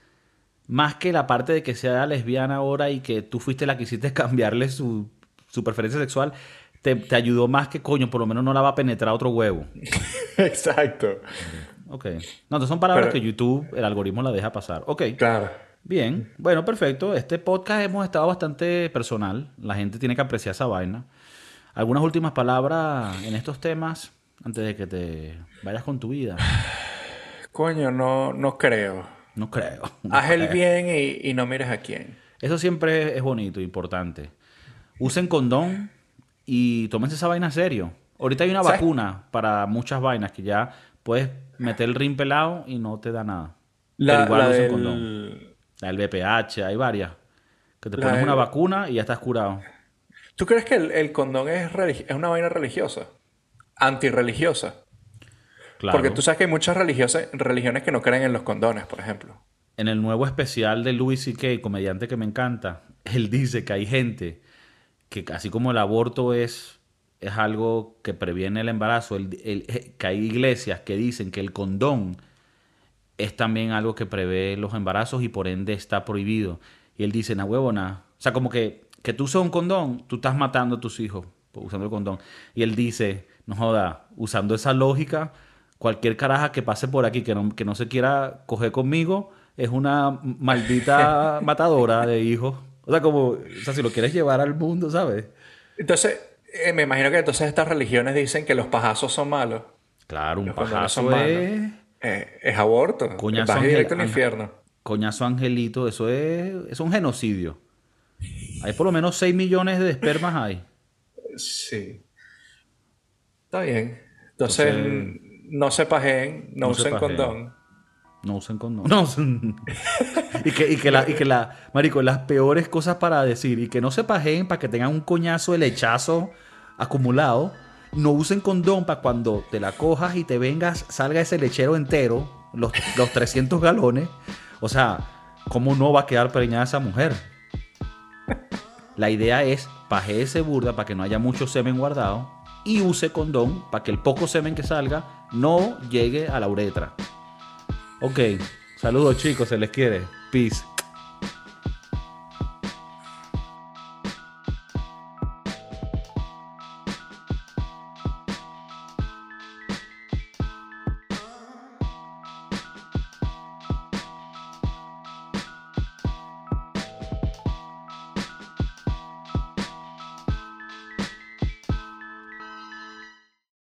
Más que la parte de que sea lesbiana ahora y que tú fuiste la que hiciste cambiarle su, su preferencia sexual. Te, te ayudó más que coño, por lo menos no la va a penetrar otro huevo. Exacto. Ok. No, entonces son palabras Pero- que YouTube, el algoritmo la deja pasar. Ok. Claro. Bien, bueno, perfecto. Este podcast hemos estado bastante personal. La gente tiene que apreciar esa vaina. ¿Algunas últimas palabras en estos temas antes de que te vayas con tu vida? Coño, no, no creo. No creo. no Haz el bien y, y no mires a quién. Eso siempre es bonito, importante. Usen condón y tómense esa vaina serio. Ahorita hay una ¿Sabes? vacuna para muchas vainas que ya puedes meter el rin pelado y no te da nada. La, igual la usen del- condón. La del BPH, hay varias. Que te La pones una vacuna y ya estás curado. ¿Tú crees que el, el condón es, es una vaina religiosa? Antirreligiosa. Claro. Porque tú sabes que hay muchas religiosas, religiones que no creen en los condones, por ejemplo. En el nuevo especial de Louis C.K., comediante que me encanta, él dice que hay gente que así como el aborto es, es algo que previene el embarazo, el- el- que hay iglesias que dicen que el condón es también algo que prevé los embarazos y por ende está prohibido. Y él dice, na huevona, o sea, como que, que tú usas un condón, tú estás matando a tus hijos usando el condón. Y él dice, no joda, usando esa lógica, cualquier caraja que pase por aquí que no, que no se quiera coger conmigo es una maldita matadora de hijos. O sea, como, o sea, si lo quieres llevar al mundo, ¿sabes? Entonces, eh, me imagino que entonces estas religiones dicen que los pajazos son malos. Claro, un Los pajazo son malos. es... Eh, es aborto. Coñazo Vas directo al infierno. Coñazo angelito, eso es, es un genocidio. Hay por lo menos 6 millones de espermas hay. Sí. Está bien. Entonces, Entonces, no se pajeen, no, no se usen pajeen. condón. No usen condón. No usen- y, que, y que la, y que la, marico, las peores cosas para decir, y que no se pajeen para que tengan un coñazo de lechazo acumulado. No usen condón para cuando te la cojas y te vengas, salga ese lechero entero, los, los 300 galones. O sea, ¿cómo no va a quedar preñada esa mujer? La idea es ese burda para que no haya mucho semen guardado y use condón para que el poco semen que salga no llegue a la uretra. Ok, saludos chicos, se les quiere. Peace.